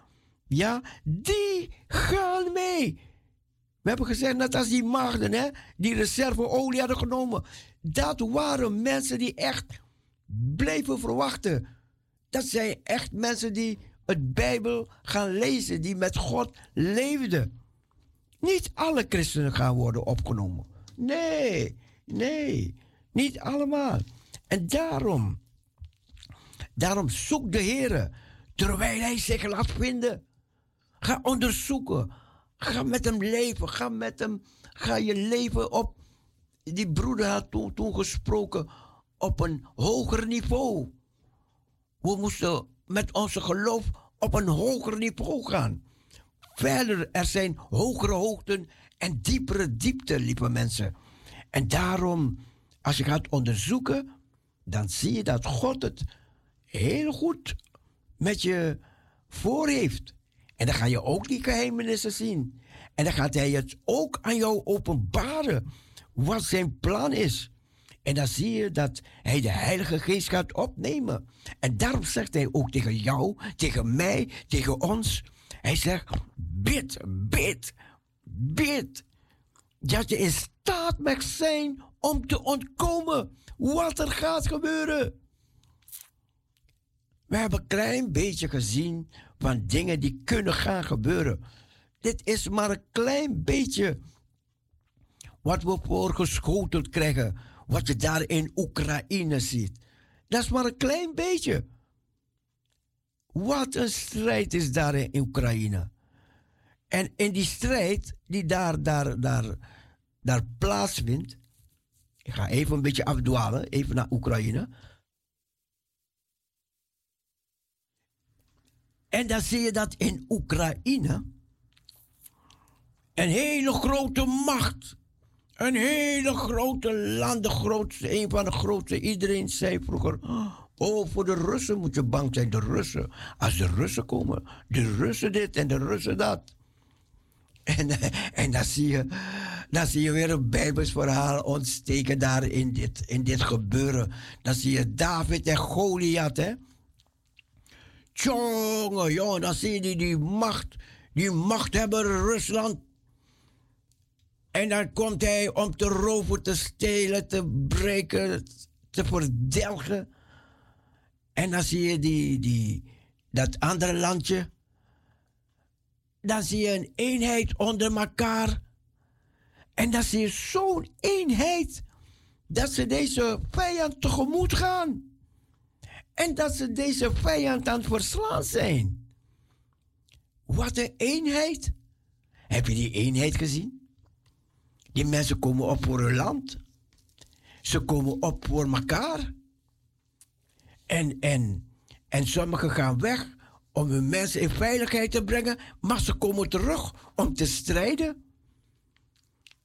ja, die gaan mee. We hebben gezegd, net als die maagden, hè, die reserveolie hadden genomen. Dat waren mensen die echt bleven verwachten. Dat zijn echt mensen die het Bijbel gaan lezen, die met God leefden. Niet alle christenen gaan worden opgenomen. Nee, nee, niet allemaal. En daarom, daarom zoek de Heer, terwijl Hij zich laat vinden. Ga onderzoeken. Ga met hem leven. Ga met hem, ga je leven op. Die broeder had toen, toen gesproken op een hoger niveau. We moesten met onze geloof op een hoger niveau gaan. Verder, er zijn hogere hoogten en diepere diepten, lieve mensen. En daarom, als je gaat onderzoeken, dan zie je dat God het heel goed met je voor heeft. En dan ga je ook die geheimenissen zien. En dan gaat hij het ook aan jou openbaren wat zijn plan is. En dan zie je dat hij de Heilige Geest gaat opnemen. En daarom zegt hij ook tegen jou, tegen mij, tegen ons. Hij zegt, bid, bid, bid. Dat je in staat mag zijn om te ontkomen wat er gaat gebeuren. We hebben een klein beetje gezien van dingen die kunnen gaan gebeuren. Dit is maar een klein beetje wat we voorgeschoteld krijgen. Wat je daar in Oekraïne ziet. Dat is maar een klein beetje. Wat een strijd is daar in Oekraïne. En in die strijd die daar, daar, daar, daar plaatsvindt. Ik ga even een beetje afdwalen, even naar Oekraïne. En dan zie je dat in Oekraïne een hele grote macht, een hele grote land, de grootste, een van de grootste. Iedereen zei vroeger, oh, voor de Russen moet je bang zijn, de Russen. Als de Russen komen, de Russen dit en de Russen dat. En, en dan, zie je, dan zie je weer een Bijbels verhaal ontsteken daar in dit, in dit gebeuren. Dan zie je David en Goliath, hè. Jongen, jongen, dan zie je die, die macht, die machthebber Rusland. En dan komt hij om te roven, te stelen, te breken, te verdelgen. En dan zie je die, die, dat andere landje. Dan zie je een eenheid onder elkaar. En dan zie je zo'n eenheid dat ze deze vijand tegemoet gaan. En dat ze deze vijand aan het verslaan zijn. Wat een eenheid. Heb je die eenheid gezien? Die mensen komen op voor hun land. Ze komen op voor elkaar. En, en, en sommigen gaan weg om hun mensen in veiligheid te brengen, maar ze komen terug om te strijden.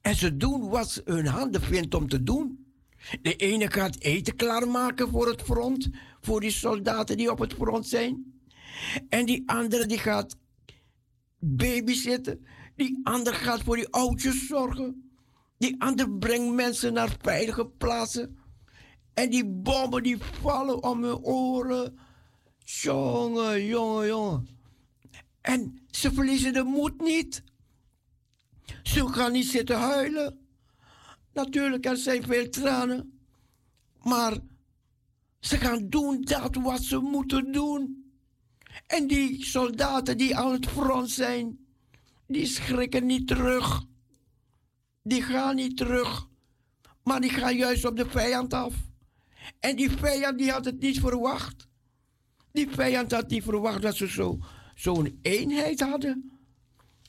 En ze doen wat hun handen vindt om te doen. De ene gaat eten klaarmaken voor het front, voor die soldaten die op het front zijn. En die andere die gaat babysitten. Die andere gaat voor die oudjes zorgen. Die ander brengt mensen naar veilige plaatsen. En die bommen die vallen om hun oren. Jongen, jongen, jongen. En ze verliezen de moed niet. Ze gaan niet zitten huilen. Natuurlijk, er zijn veel tranen. Maar ze gaan doen dat wat ze moeten doen. En die soldaten die aan het front zijn, die schrikken niet terug. Die gaan niet terug. Maar die gaan juist op de vijand af. En die vijand die had het niet verwacht. Die vijand had niet verwacht dat ze zo, zo'n eenheid hadden.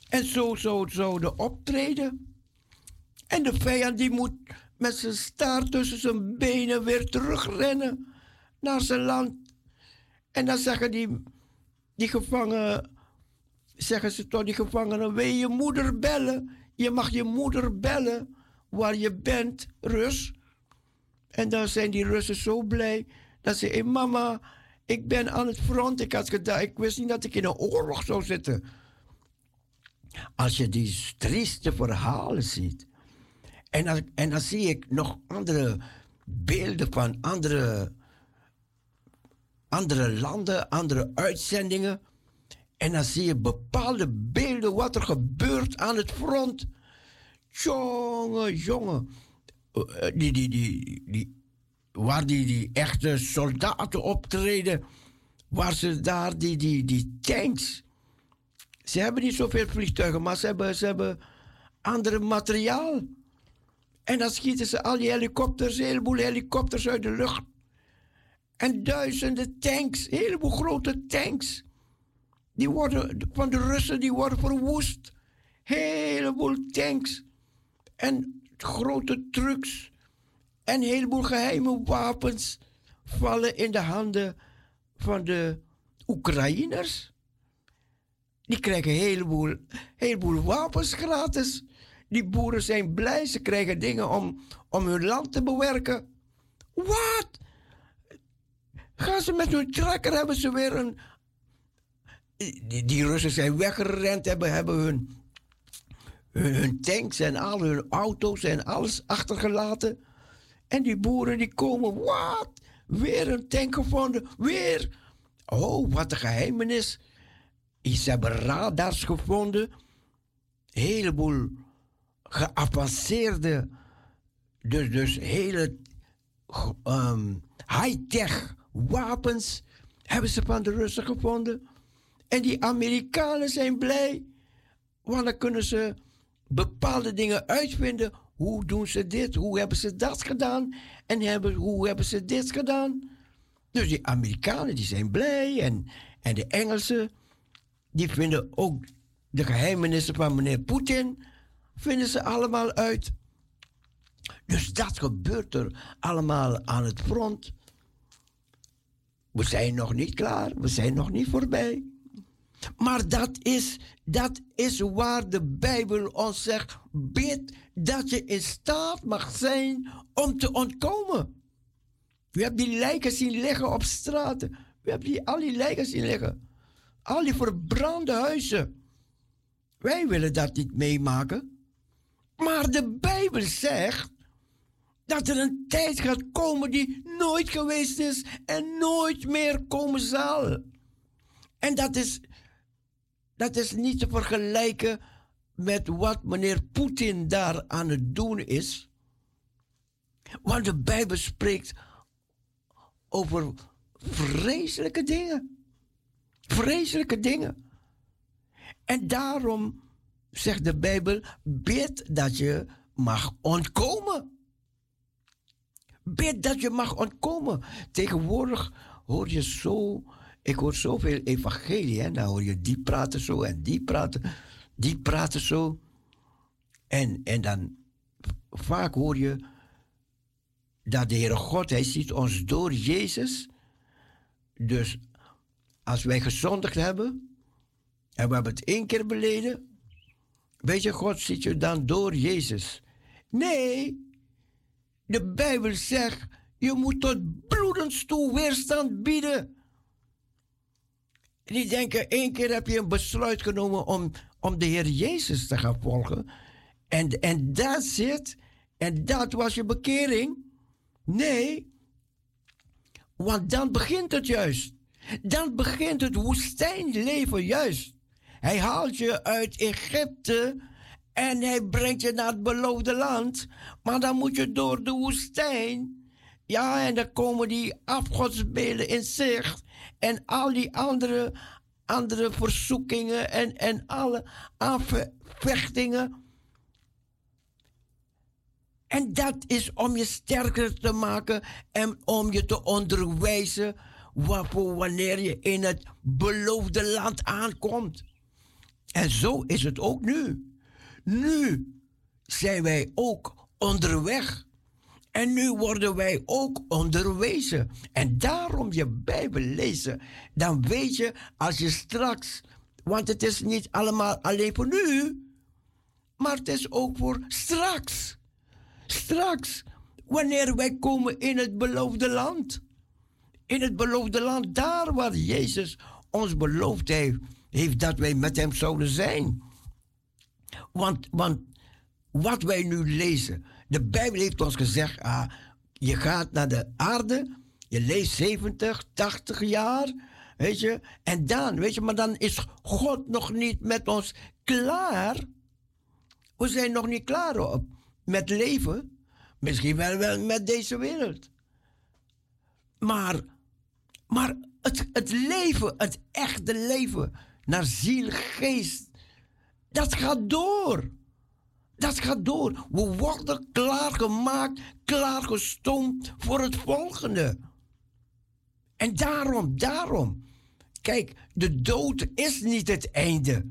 En zo, zo zouden optreden. En de vijand die moet met zijn staart tussen zijn benen weer terugrennen naar zijn land. En dan zeggen die, die gevangenen, zeggen ze tot die gevangenen, wil je moeder bellen? Je mag je moeder bellen waar je bent, Rus. En dan zijn die Russen zo blij dat ze, hey mama, ik ben aan het front. Ik had gedacht, ik wist niet dat ik in een oorlog zou zitten. Als je die trieste verhalen ziet. En dan, en dan zie ik nog andere beelden van andere, andere landen, andere uitzendingen. En dan zie je bepaalde beelden wat er gebeurt aan het front. Jongen, jongen. Eh, Die, die, die, die, waar die, die echte soldaten optreden. Waar ze daar die, die, die tanks. Ze hebben niet zoveel vliegtuigen, maar ze hebben, ze hebben ander materiaal. En dan schieten ze al die helikopters, heleboel helikopters uit de lucht. En duizenden tanks, heleboel grote tanks. Die worden, van de Russen, die worden verwoest. Heleboel tanks. En grote trucks. En heleboel geheime wapens vallen in de handen van de Oekraïners. Die krijgen een heleboel, heleboel wapens gratis. Die boeren zijn blij, ze krijgen dingen om, om hun land te bewerken. Wat? Gaan ze met hun trekker, hebben ze weer een... Die, Russen zijn weggerend, hebben, hebben hun, hun, tanks en al hun auto's en alles achtergelaten. En die boeren die komen, wat? Weer een tank gevonden, weer. Oh, wat een geheimenis. Ze hebben radars gevonden. Een heleboel geavanceerde, dus, dus hele ehm, high-tech wapens hebben ze van de Russen gevonden. En die Amerikanen zijn blij, want dan kunnen ze bepaalde dingen uitvinden. Hoe doen ze dit? Hoe hebben ze dat gedaan? En hebben, hoe hebben ze dit gedaan? Dus die Amerikanen die zijn blij en, en de Engelsen die vinden ook de geheimenissen van meneer Poetin vinden ze allemaal uit. Dus dat gebeurt er allemaal aan het front. We zijn nog niet klaar, we zijn nog niet voorbij. Maar dat is, dat is waar de Bijbel ons zegt: bid dat je in staat mag zijn om te ontkomen. We hebben die lijken zien liggen op straten. We hebben die, al die lijken zien liggen. Al die verbrande huizen. Wij willen dat niet meemaken. Maar de Bijbel zegt dat er een tijd gaat komen die nooit geweest is en nooit meer komen zal. En dat is, dat is niet te vergelijken met wat meneer Poetin daar aan het doen is. Want de Bijbel spreekt over vreselijke dingen. Vreselijke dingen. En daarom zegt de Bijbel: bid dat je mag ontkomen. Bid dat je mag ontkomen. Tegenwoordig hoor je zo, ik hoor zoveel evangelie, en dan hoor je die praten zo en die praten, die praten zo. En, en dan vaak hoor je dat de Heere God, Hij ziet ons door Jezus. Dus als wij gezondigd hebben, en we hebben het één keer beleden, weet je, God ziet je dan door Jezus. Nee, de Bijbel zegt, je moet tot bloedens toe weerstand bieden. En die denken, één keer heb je een besluit genomen om, om de Heer Jezus te gaan volgen. En, en dat zit, en dat was je bekering. Nee, want dan begint het juist. Dan begint het woestijnleven juist. Hij haalt je uit Egypte en hij brengt je naar het beloofde land. Maar dan moet je door de woestijn. Ja, en dan komen die afgodsbeelden in zicht. En al die andere, andere verzoekingen en, en alle aanvechtingen. En dat is om je sterker te maken en om je te onderwijzen waarvoor wanneer je in het beloofde land aankomt. En zo is het ook nu. Nu zijn wij ook onderweg En nu worden wij ook onderwezen. En daarom je Bijbel lezen. Dan weet je als je straks, want het is niet allemaal alleen voor nu, maar het is ook voor straks. Straks, wanneer wij komen in het beloofde land. In het beloofde land, daar waar Jezus ons beloofd heeft, heeft dat wij met Hem zouden zijn. Want, want wat wij nu lezen, de Bijbel heeft ons gezegd, ah, je gaat naar de aarde, je leest 70, 80 jaar, weet je, en dan, weet je, maar dan is God nog niet met ons klaar. We zijn nog niet klaar op, met leven. Misschien wel, wel met deze wereld. Maar, maar het, het leven, het echte leven, naar ziel, geest, dat gaat door. Dat gaat door. We worden klaargemaakt, klaargestoomd voor het volgende. En daarom, daarom. Kijk, de dood is niet het einde.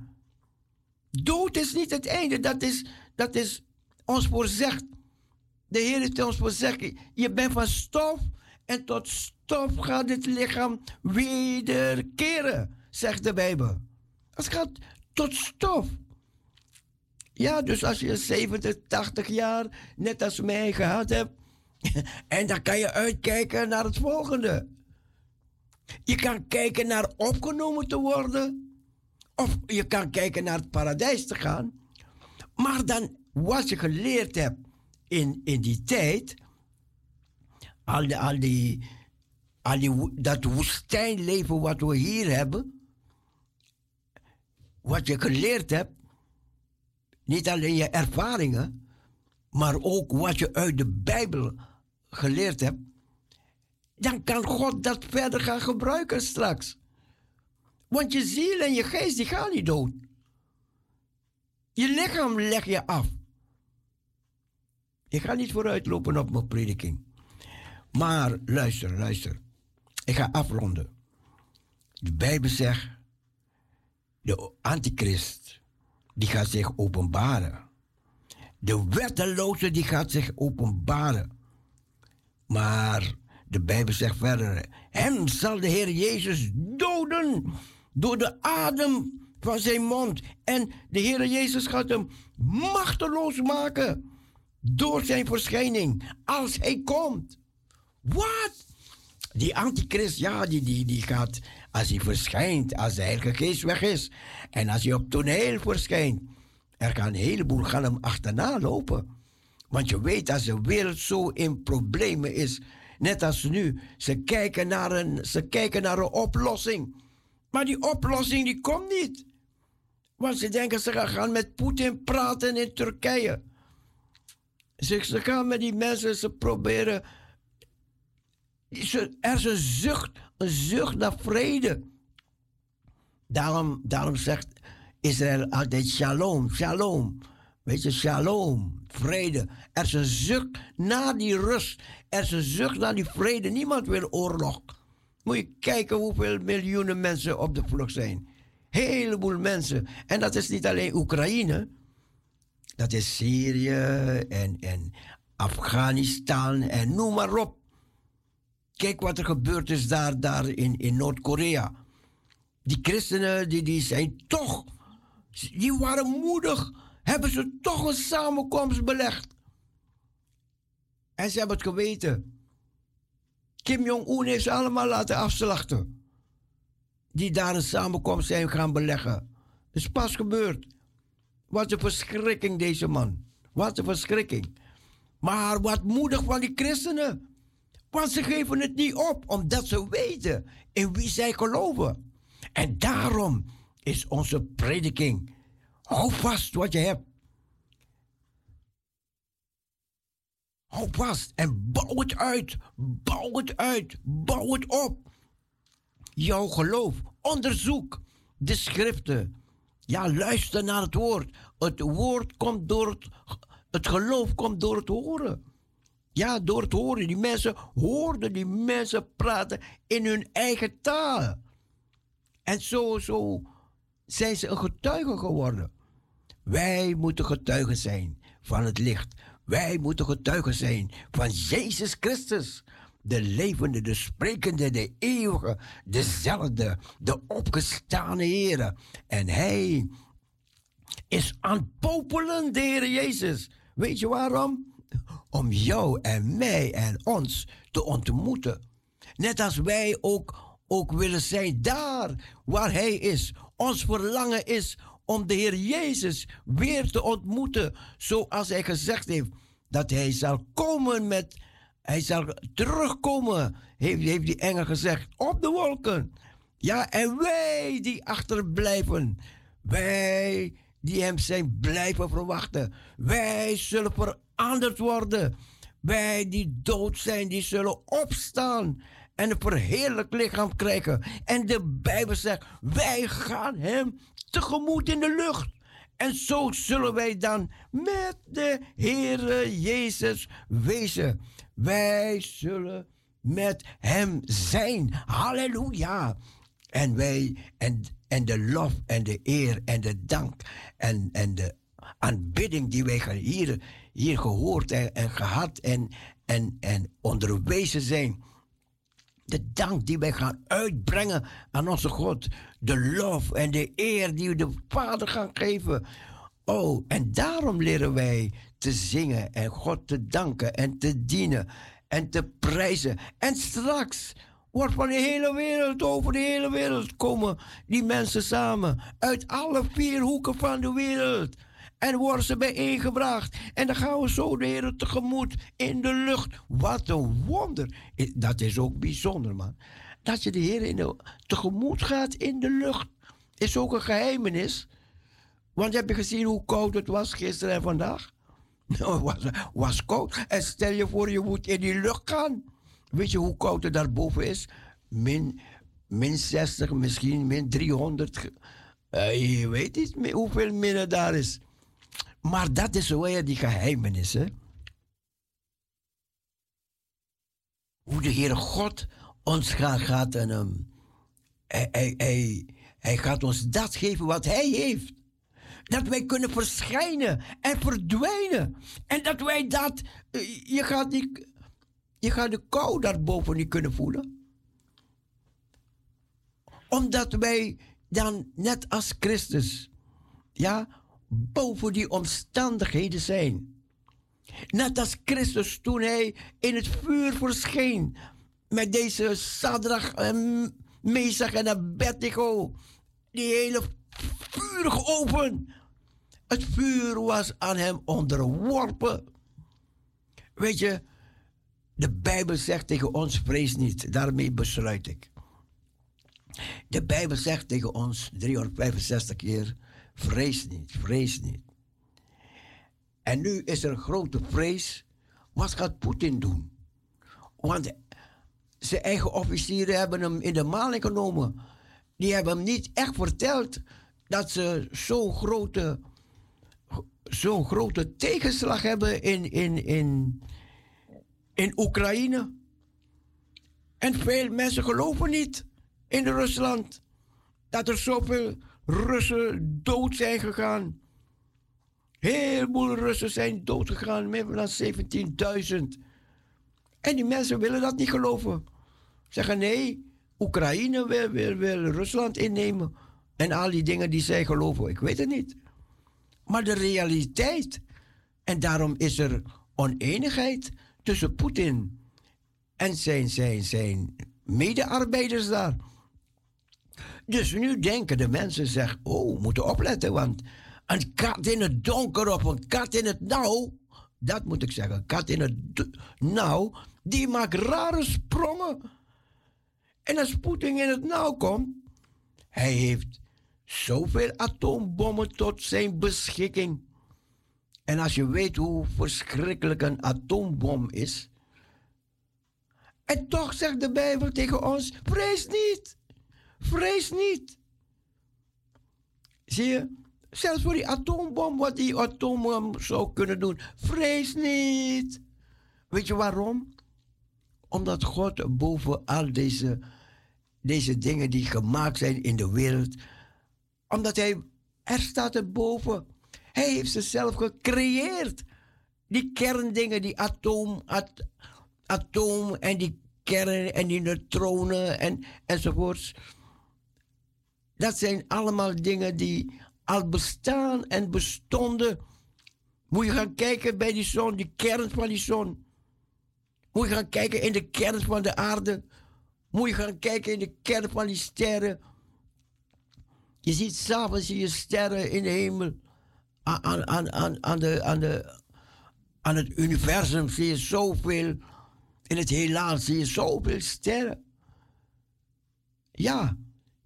Dood is niet het einde. Dat is, dat is ons voorzegd. De Heer heeft ons voorzegd. Je bent van stof en tot stof gaat het lichaam wederkeren, zegt de Bijbel. Het gaat tot stof. Ja, dus als je 70, 80 jaar, net als mij, gehad hebt, en dan kan je uitkijken naar het volgende. Je kan kijken naar opgenomen te worden, of je kan kijken naar het paradijs te gaan. Maar dan, wat je geleerd hebt in, in die tijd, al die, al die, al die, dat woestijnleven wat we hier hebben, wat je geleerd hebt, niet alleen je ervaringen, maar ook wat je uit de Bijbel geleerd hebt, dan kan God dat verder gaan gebruiken straks. Want je ziel en je geest die gaan niet dood. Je lichaam leg je af. Ik ga niet vooruitlopen op mijn prediking. Maar luister, luister. Ik ga afronden. De Bijbel zegt, de antichrist, die gaat zich openbaren. De wetteloze, die gaat zich openbaren. Maar de Bijbel zegt verder, hem zal de Heer Jezus doden door de adem van zijn mond. En de Heer Jezus gaat hem machteloos maken door zijn verschijning als hij komt. Wat? Die antichrist, ja, die, die, die gaat, als hij verschijnt, als de Heilige Geest weg is. En als hij op toneel verschijnt, er gaan een heleboel gaan hem achterna lopen. Want je weet, als de wereld zo in problemen is, net als nu, ze kijken naar een, ze kijken naar een oplossing. Maar die oplossing die komt niet. Want ze denken ze gaan met Poetin praten in Turkije. Ze, ze gaan met die mensen, ze proberen er is een zucht, een zucht naar vrede. Daarom, daarom zegt Israël altijd shalom, shalom. Weet je, shalom, vrede. Er is een zucht naar die rust. Er is een zucht naar die vrede. Niemand wil oorlog. Moet je kijken hoeveel miljoenen mensen op de vlucht zijn. Heleboel mensen. En dat is niet alleen Oekraïne. Dat is Syrië en, en Afghanistan en noem maar op. Kijk wat er gebeurd is daar, daar in, in Noord-Korea. Die christenen die, die zijn toch, die waren moedig. Hebben ze toch een samenkomst belegd. En ze hebben het geweten. Kim Jong-un heeft ze allemaal laten afslachten. Die daar een samenkomst zijn gaan beleggen. Is pas gebeurd. Wat een verschrikking deze man. Wat een verschrikking. Maar wat moedig van die christenen. Want ze geven het niet op, omdat ze weten in wie zij geloven. En daarom is onze prediking: hou vast wat je hebt. Hou vast en bouw het uit, bouw het uit, bouw het op. Jouw geloof, onderzoek de schriften. Ja, luister naar het woord. Het woord komt door het, het geloof komt door het horen. Ja, door het horen. Die mensen hoorden die mensen praten in hun eigen taal. En zo, zo zijn ze een getuige geworden. Wij moeten getuigen zijn van het licht. Wij moeten getuigen zijn van Jezus Christus. De levende, de sprekende, de eeuwige, dezelfde, de opgestane Heer. En Hij is aan het popelen, de Heer Jezus. Weet je waarom? Om jou en mij en ons te ontmoeten. Net als wij ook, ook willen zijn daar waar Hij is. Ons verlangen is om de Heer Jezus weer te ontmoeten. Zoals Hij gezegd heeft dat Hij zal komen met. Hij zal terugkomen, heeft, heeft die engel gezegd, op de wolken. Ja, en wij die achterblijven, wij die hem zijn blijven verwachten. Wij zullen veranderd worden. Wij die dood zijn, die zullen opstaan en een verheerlijk lichaam krijgen. En de Bijbel zegt, wij gaan hem tegemoet in de lucht. En zo zullen wij dan met de Heere Jezus wezen. Wij zullen met hem zijn. Halleluja. En wij, en, en de lof en de eer en de dank en, en de aanbidding die wij hier, hier gehoord en, en gehad en, en, en onderwezen zijn. De dank die wij gaan uitbrengen aan onze God. De lof en de eer die we de Vader gaan geven. Oh, en daarom leren wij te zingen en God te danken en te dienen en te prijzen. En straks wordt van de hele wereld, over de hele wereld komen die mensen samen. Uit alle vier hoeken van de wereld. En worden ze bijeengebracht. En dan gaan we zo de Heer tegemoet in de lucht. Wat een wonder. Dat is ook bijzonder, man. Dat je de Heer in de, tegemoet gaat in de lucht. Is ook een geheimenis. Want heb je gezien hoe koud het was gisteren en vandaag? Het was, was koud. En stel je voor, je moet in die lucht gaan. Weet je hoe koud het daarboven is? Min, min 60, misschien min 300. Uh, je weet niet meer hoeveel min het daar is. Maar dat is weer die geheimenissen. Hoe de Heere God ons gaat, gaat en um, hij, hij, hij, hij gaat ons dat geven wat Hij heeft. Dat wij kunnen verschijnen en verdwijnen. En dat wij dat, eh, je gaat, niet, je gaat de kou daarboven niet kunnen voelen. Omdat wij dan net als Christus, ja, boven die omstandigheden zijn. Net als Christus toen hij in het vuur verscheen met deze Sadrach en Mesach en Abednego. Die hele vurige oven. Het vuur was aan hem onderworpen. Weet je, de Bijbel zegt tegen ons: vrees niet. Daarmee besluit ik. De Bijbel zegt tegen ons 365 keer: vrees niet, vrees niet. En nu is er een grote vrees. Wat gaat Poetin doen? Want zijn eigen officieren hebben hem in de maling genomen. Die hebben hem niet echt verteld dat ze zo'n grote, zo'n grote tegenslag hebben in, in, in, in Oekraïne. En veel mensen geloven niet in Rusland dat er zoveel Russen dood zijn gegaan. Heel veel Russen zijn dood gegaan, meer dan 17.000. En die mensen willen dat niet geloven. Zeggen nee, Oekraïne wil, wil, wil Rusland innemen. En al die dingen die zij geloven, ik weet het niet. Maar de realiteit. En daarom is er oneenigheid tussen Poetin en zijn, zijn, zijn medearbeiders daar. Dus nu denken de mensen, zeg, oh, we moeten opletten, want een kat in het donker of een kat in het nauw, dat moet ik zeggen, een kat in het nauw, die maakt rare sprongen. En als Poetin in het nauw komt, hij heeft zoveel atoombommen tot zijn beschikking. En als je weet hoe verschrikkelijk een atoombom is. En toch zegt de Bijbel tegen ons: vrees niet. Vrees niet. Zie je? Zelfs voor die atoombom, wat die atoombom zou kunnen doen. Vrees niet. Weet je waarom? Omdat God boven al deze, deze dingen die gemaakt zijn in de wereld, omdat Hij, er staat erboven. Hij heeft ze zelf gecreëerd. die kerndingen, die atoom, at, atoom en die kern en die neutronen en, enzovoorts. Dat zijn allemaal dingen die al bestaan en bestonden. Moet je gaan kijken bij die zon, die kern van die zon. Moet je gaan kijken in de kern van de aarde. Moet je gaan kijken in de kern van die sterren. Je ziet s'avonds zie je sterren in de hemel. Aan, aan, aan, aan, de, aan, de, aan het universum zie je zoveel. In het heelal zie je zoveel sterren. Ja,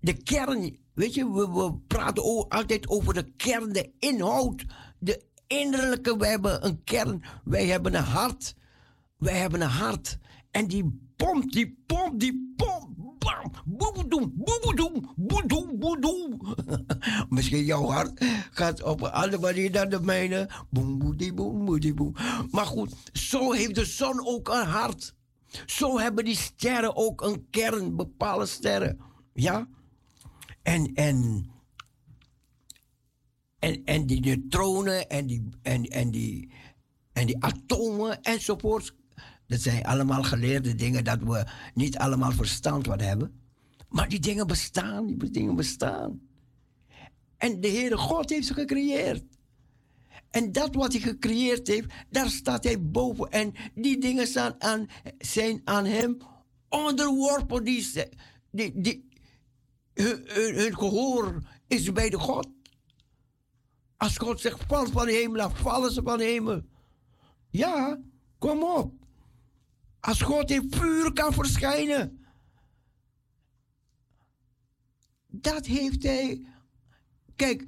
de kern. Weet je, we, we praten altijd over de kern, de inhoud, de innerlijke. We hebben een kern, wij hebben een hart. Wij hebben een hart. En die pompt, die pompt, die pompt. Boebedoem, boebedoem, boedoem, boedoem. Misschien jouw hart gaat op een andere manier dan de mijne. Boem, boem, boedie, boem. Maar goed, zo heeft de zon ook een hart. Zo hebben die sterren ook een kern, bepaalde sterren. Ja? En, en, en, en die neutronen en die, en, en, die, en die atomen enzovoort. Dat zijn allemaal geleerde dingen dat we niet allemaal verstand van hebben. Maar die dingen bestaan, die dingen bestaan. En de Heere God heeft ze gecreëerd. En dat wat hij gecreëerd heeft, daar staat hij boven. En die dingen zijn aan, zijn aan hem onderworpen. Die, die, die, hun, hun, hun gehoor is bij de God. Als God zegt, val van de hemel, dan vallen ze van de hemel. Ja, kom op. Als God in vuur kan verschijnen. Dat heeft hij. Kijk,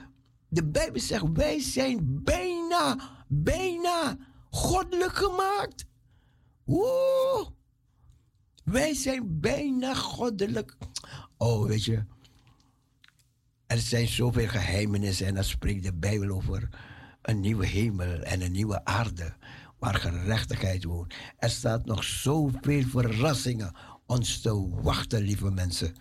de Bijbel zegt, wij zijn bijna, bijna goddelijk gemaakt. Oeh. Wij zijn bijna goddelijk. Oh, weet je. Er zijn zoveel geheimenissen en dan spreekt de Bijbel over een nieuwe hemel en een nieuwe aarde waar gerechtigheid woont. Er staat nog zoveel verrassingen ons te wachten, lieve mensen.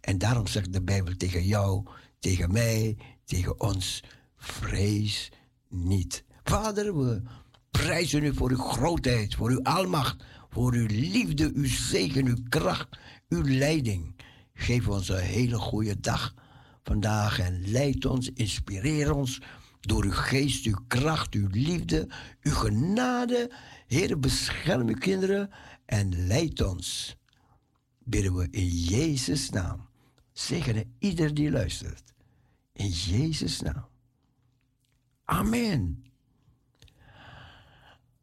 En daarom zegt de Bijbel tegen jou, tegen mij, tegen ons, vrees niet. Vader, we prijzen u voor uw grootheid, voor uw almacht, voor uw liefde, uw zegen, uw kracht, uw leiding. Geef ons een hele goede dag vandaag en leid ons, inspireer ons door uw geest, uw kracht, uw liefde, uw genade. Heer, bescherm uw kinderen en leid ons. Bidden we in Jezus' naam. Zegenen ieder die luistert. In Jezus' naam. Amen.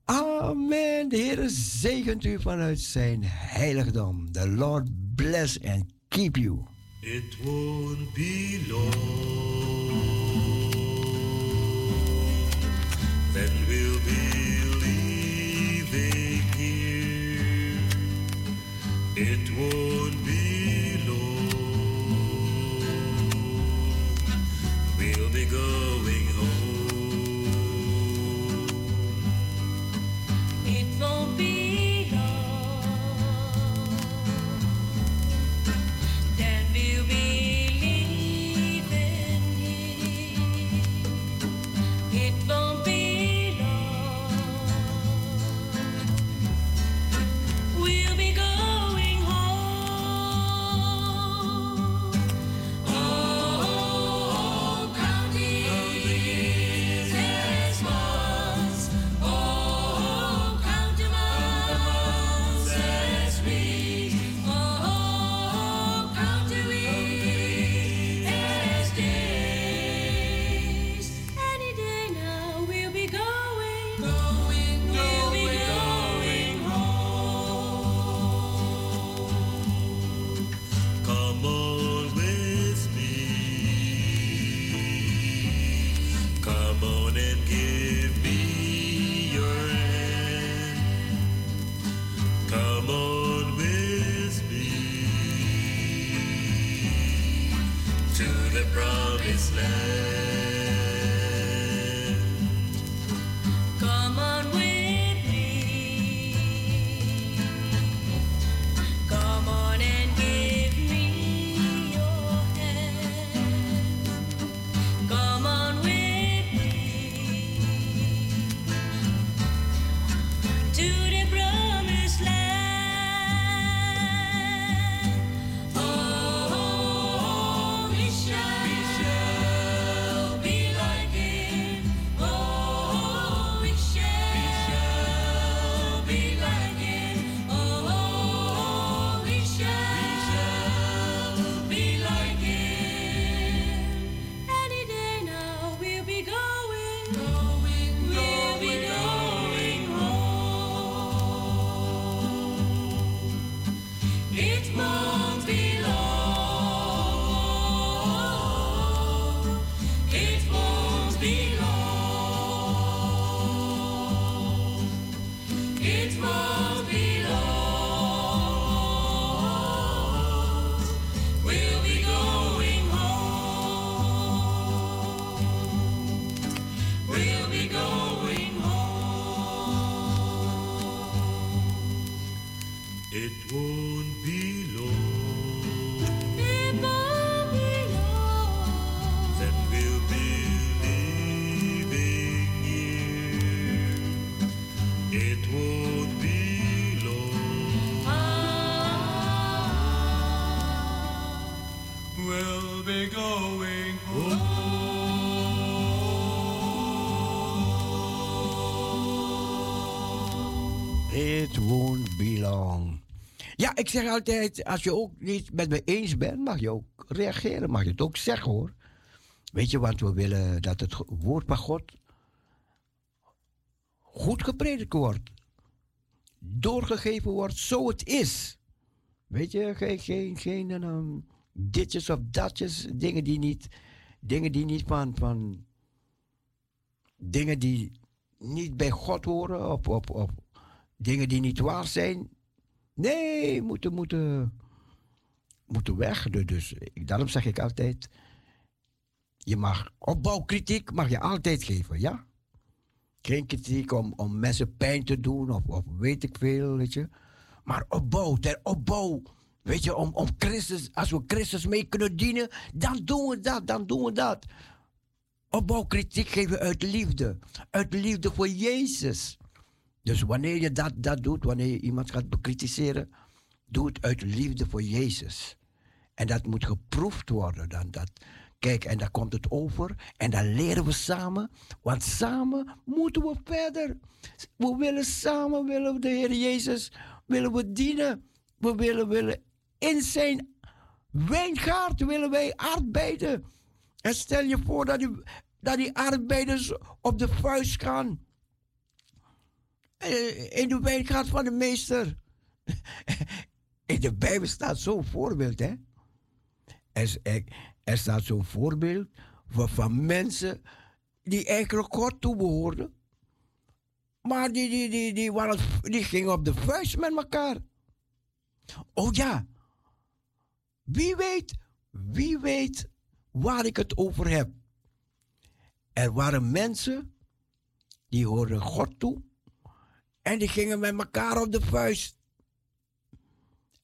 Amen. De Heer zegent u vanuit zijn heiligdom. The Lord bless and keep you. It won't be long. It won't be ik zeg altijd, als je ook niet met me eens bent, mag je ook reageren, mag je het ook zeggen hoor. Weet je, want we willen dat het woord van God goed gepredikt wordt. Doorgegeven wordt, zo het is. Weet je, geen, geen, geen ehm, ditjes of datjes, dingen die niet, dingen die niet van, van, dingen die niet bij God horen, of, of, of dingen die niet waar zijn. Nee, moeten, moeten, moeten weg. Dus- Dus daarom zeg ik altijd, je mag opbouwkritiek mag je altijd geven, ja? Geen kritiek om, om mensen pijn te doen of, of weet ik veel, weet je. Maar opbouw, ter opbouw. Weet je, om, om Christus, als we Christus mee kunnen dienen, dan doen we dat, dan doen we dat. Opbouwkritiek geven uit liefde. Uit liefde voor Jezus. Dus wanneer je dat, dat doet, wanneer je iemand gaat bekritiseren, doe het uit liefde voor Jezus. En dat moet geproefd worden. Dan dat, kijk, en dan komt het over en dan leren we samen. Want samen moeten we verder. We willen samen, willen de Heer Jezus, willen we dienen. We willen, willen in zijn wijngaard willen wij arbeiden. En stel je voor dat die, dat die arbeiders op de vuist gaan. Eh, In de wijngaard van de meester. In de Bijbel staat zo'n voorbeeld, hè? Er, staat zo'n voorbeeld van, van mensen die eigenlijk God toebehoorden. Maar die, die, die, die, waren, die gingen op de vuist met elkaar. Oh ja. Wie weet, wie weet waar ik het over heb. Er waren mensen die hoorden God toe. En die gingen met elkaar op de vuist.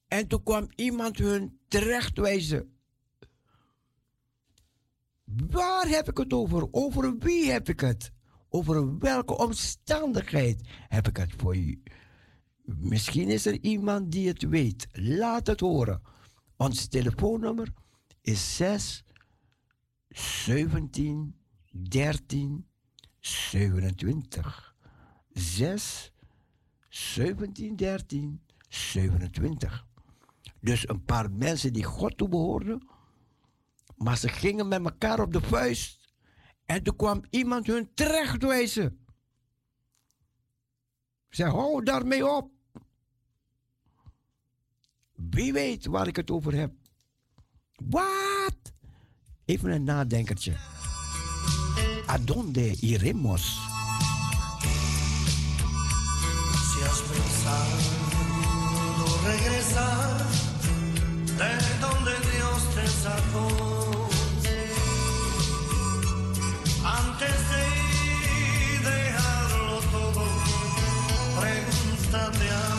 En toen kwam iemand hun terechtwijzen. Waar heb ik het over? Over wie heb ik het? Over welke omstandigheid heb ik het voor u? Misschien is er iemand die het weet. Laat het horen. Ons telefoonnummer is 6 17 13 27. 6 17 13 27. Dus een paar mensen die God toebehoorden, maar ze gingen met elkaar op de vuist. En toen kwam iemand hun terechtwijzen. Ze hou daarmee op. Wie weet waar ik het over heb. Wat? Even een nadenkertje. Adonde iremos? Pensado regresar de donde Dios te sacó, antes de dejarlo todo, pregúntate a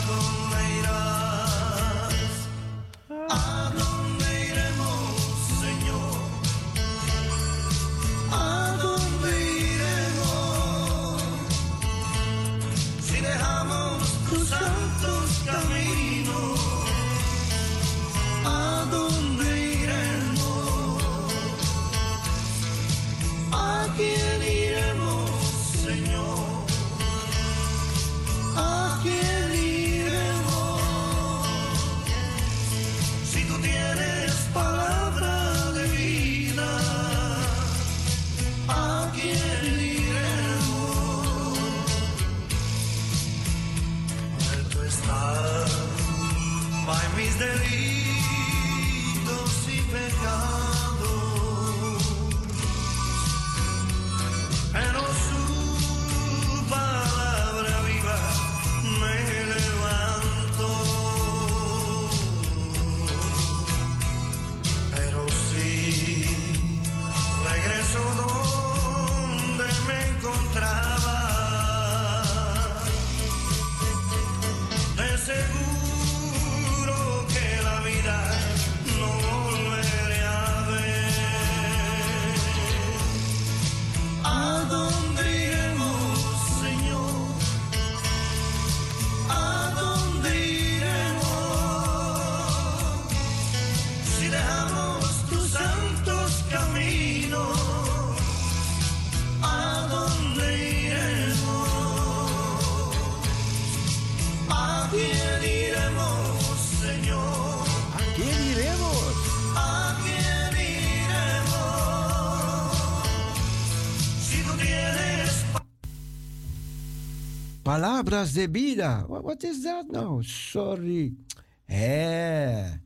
Palabras de vida. Wat is dat nou? Sorry. Hé.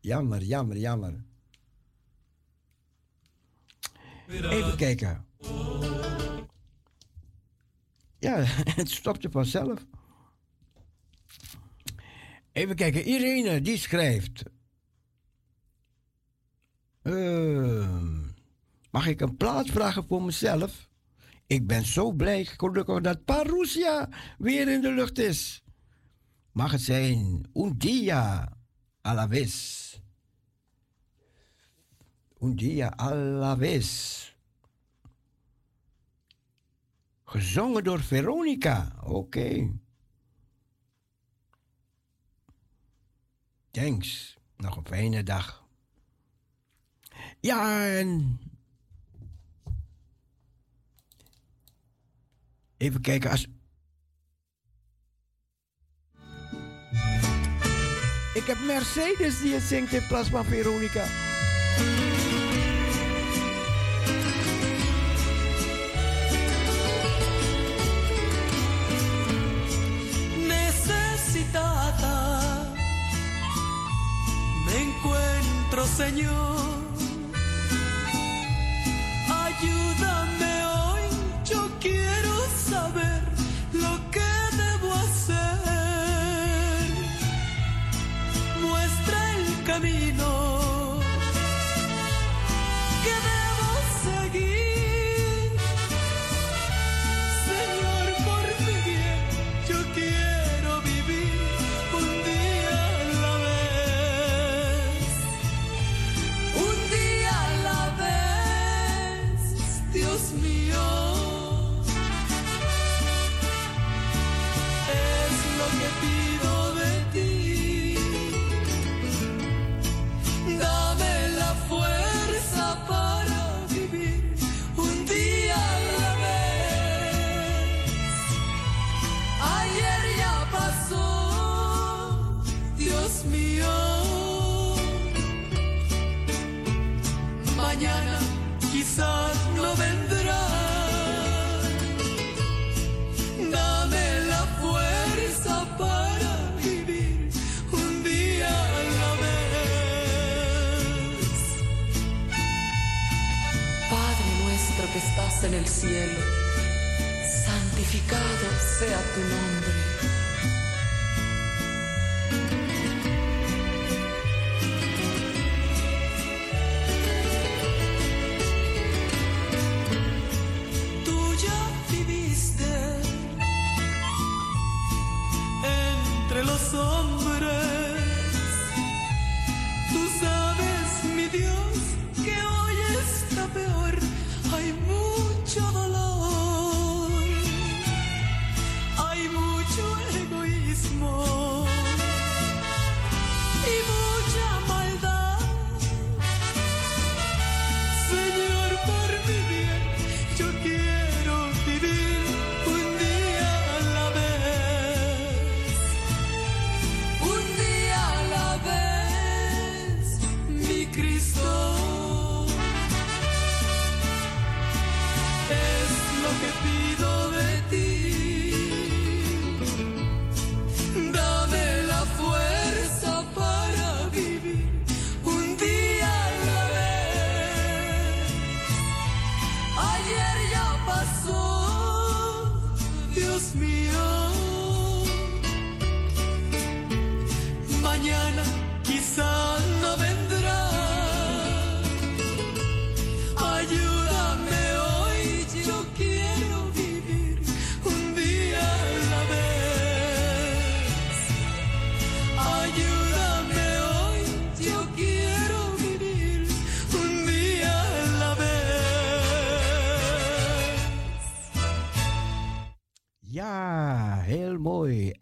Jammer, jammer, jammer. Even kijken. Ja, het stopte vanzelf. Even kijken. Irene, die schrijft. Ehm, mag ik een plaats vragen voor mezelf? Ik ben zo blij, gelukkig dat Parousia weer in de lucht is. Mag het zijn un dia a la vez. Un dia a vez. Gezongen door Veronica. Oké. Thanks. Nog een fijne dag. Ja, en Even kijken als. Ik heb Mercedes die het zingt in plaats van Veronica. necesitada. Me encuentro, Señor. Ayúdame en el cielo, santificado sea tu nombre.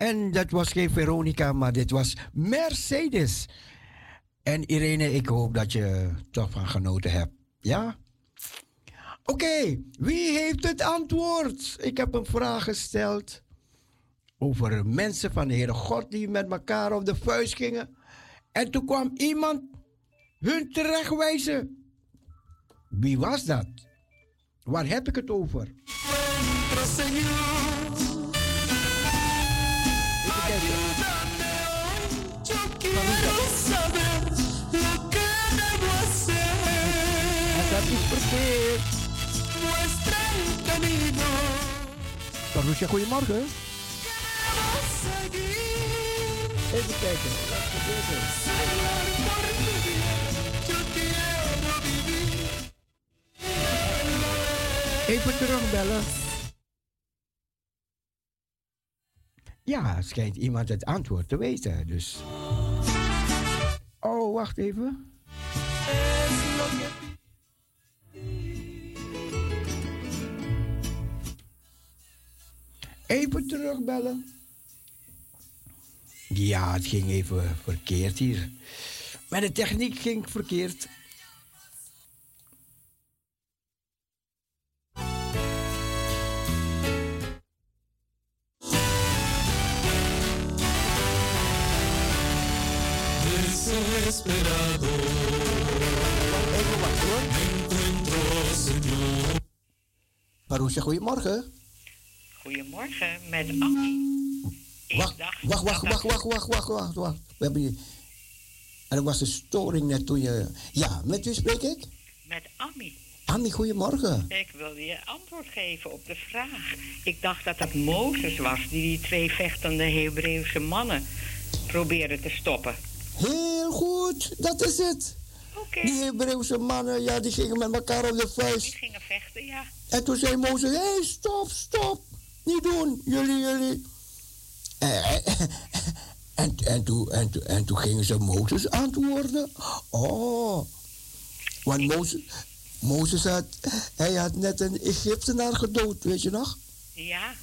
En dat was geen Veronica, maar dit was Mercedes. En Irene, ik hoop dat je toch van genoten hebt. Ja? Oké, wie heeft het antwoord? Ik heb een vraag gesteld over mensen van de Heere God die met elkaar op de vuist gingen. En toen kwam iemand hun terechtwijzen. Wie was dat? Waar heb ik het over? Señor, por tu bien, yo quiero vivir. Even terugbellen. Ja, schijnt iemand het antwoord te weten, dus... Oh, wacht even. Even terugbellen. Ja, het ging even verkeerd hier. Maar de techniek ging verkeerd. Señor. Marusha, goedemorgen. Goedemorgen, met Annie. Wacht, wacht, wacht, dat wacht, dat- wacht, wacht, wacht, wacht, wacht. We hebben. Er was een storing net toen je... Ja, met wie spreek ik? Met Annie. Annie, goedemorgen. Ik wilde je antwoord geven op de vraag. Ik dacht dat het Mozes was die die twee vechtende Hebreeuwse mannen probeerde te stoppen. Heel goed, dat is het. Die Hebreeuwse mannen, ja, die gingen met elkaar op de die vuist. gingen vechten, ja. En toen zei Mozes, hé, hey, stop, stop. Niet doen, jullie, jullie. Eh, En, en, toen, en, toen- en toen gingen ze Mozes antwoorden. Oh, want Mozes, Mozes had, hij had net een Egyptenaar gedood, weet je nog? Ja,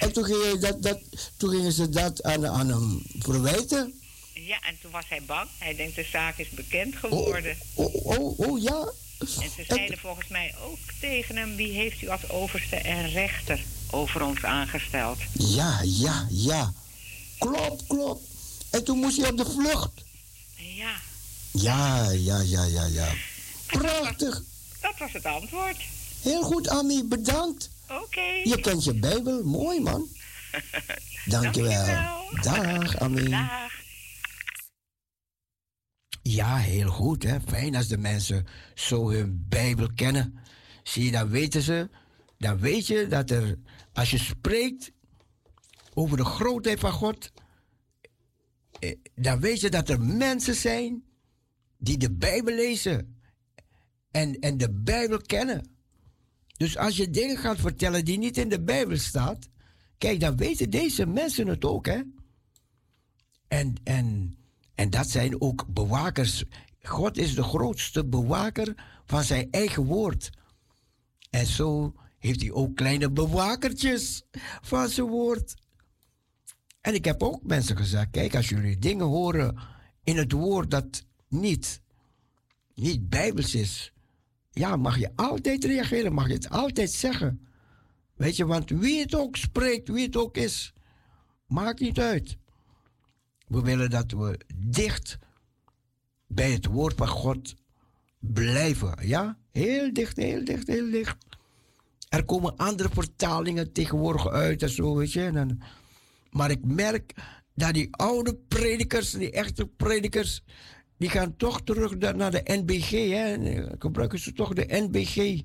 En toen, ging hij dat, dat, toen gingen ze dat aan, aan hem verwijten. ja, en toen was hij bang. Hij denkt, de zaak is bekend Oh, geworden. oh, oh, oh, ja. En ze zeiden volgens mij ook tegen hem... wie heeft u als overste en rechter over ons aangesteld? Ja, ja, ja. Klopt, klopt. En toen moest hij op de vlucht. Ja, Ja, ja, ja, ja, ja. Prachtig. dat was het antwoord. Heel goed, Ami. Bedankt. Oké. Je kent je Bijbel. Mooi, man. Dankjewel. Dankjewel. Dag, Ami. Dag. Ja, heel goed, hè. Fijn als de mensen zo hun Bijbel kennen. Zie je, dan weten ze... Dan weet je dat er... Als je spreekt over de grootheid van God... eh, Dan weet je dat er mensen zijn... die de Bijbel lezen. En, en de Bijbel kennen. Dus als je dingen gaat vertellen die niet in de Bijbel staat... Kijk, dan weten deze mensen het ook, hè. En, en, en dat zijn ook bewakers. God is de grootste bewaker van zijn eigen woord. En zo heeft hij ook kleine bewakertjes van zijn woord. En ik heb ook mensen gezegd: kijk, als jullie dingen horen in het woord dat niet, niet bijbels is, ja, mag je altijd reageren, mag je het altijd zeggen. Weet je, want wie het ook spreekt, wie het ook is, maakt niet uit. We willen dat we dicht bij het woord van God blijven. Ja, heel dicht, heel dicht, heel dicht. Er komen andere vertalingen tegenwoordig uit en zo, weet je. Maar ik merk dat die oude predikers, die echte predikers, die gaan toch terug naar de NBG. Hè. En, Gebruiken ze toch de NBG.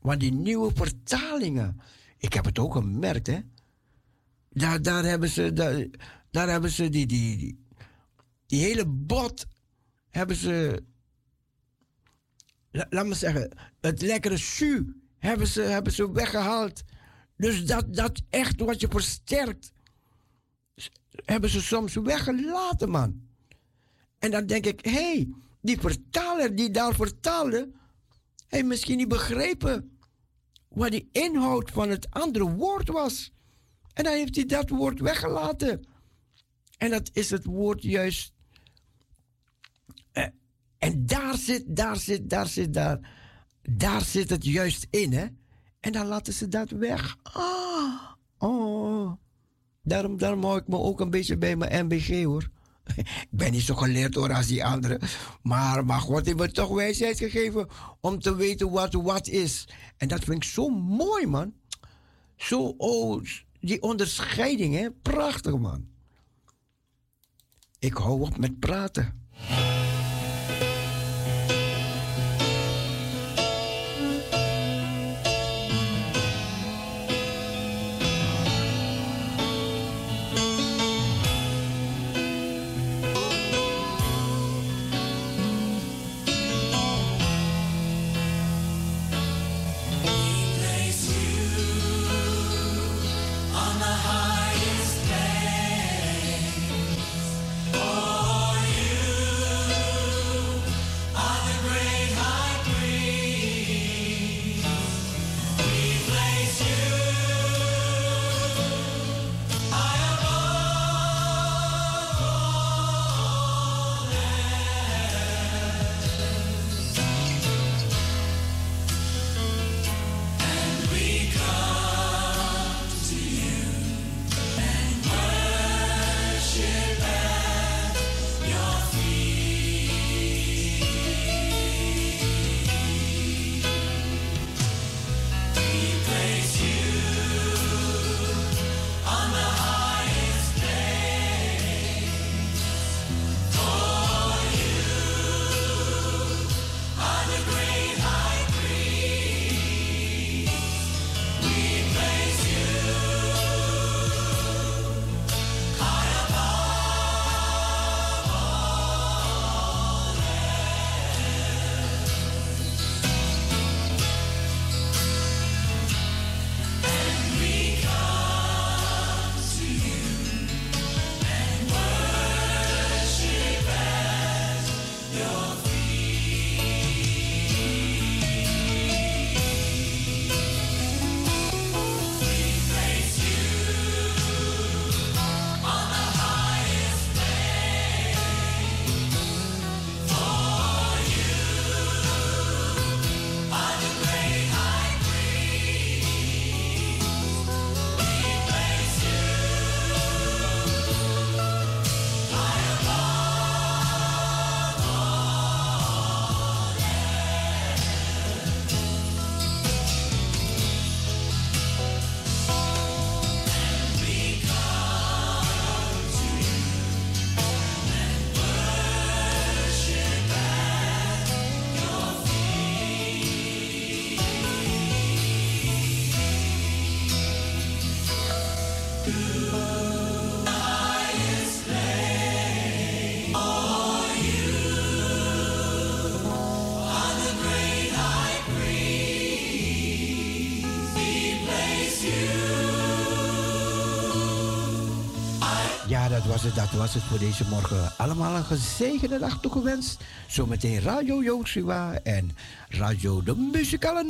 Want die nieuwe vertalingen, ik heb het ook gemerkt, hè. Daar, daar hebben ze, daar, hebben ze die, die, die, die hele bot, hebben ze, la- laat me zeggen, het lekkere jus hebben ze, hebben ze weggehaald. Dus dat, dat echt wat je versterkt, hebben ze soms weggelaten, man. En dan denk ik, hé, hey, die vertaler die daar vertaalde, heeft misschien niet begrepen wat die inhoud van het andere woord was. En dan heeft hij dat woord weggelaten. En dat is het woord juist. eh, en daar zit, daar zit, daar zit, daar. Daar zit het juist in, hè? En dan laten ze dat weg. Ah, oh. Daarom, daarom hou ik me ook een beetje bij mijn MBG, hoor. Ik ben niet zo geleerd hoor als die anderen. Maar, maar God heeft me toch wijsheid gegeven om te weten wat wat is. En dat vind ik zo mooi, man. Zo, oh, die onderscheiding, hè. Prachtig, man. Ik hou op met praten. Was dat was het voor deze morgen. Allemaal een gezegende dag toegewenst. Zometeen Radio Joshua en Radio de Muzikale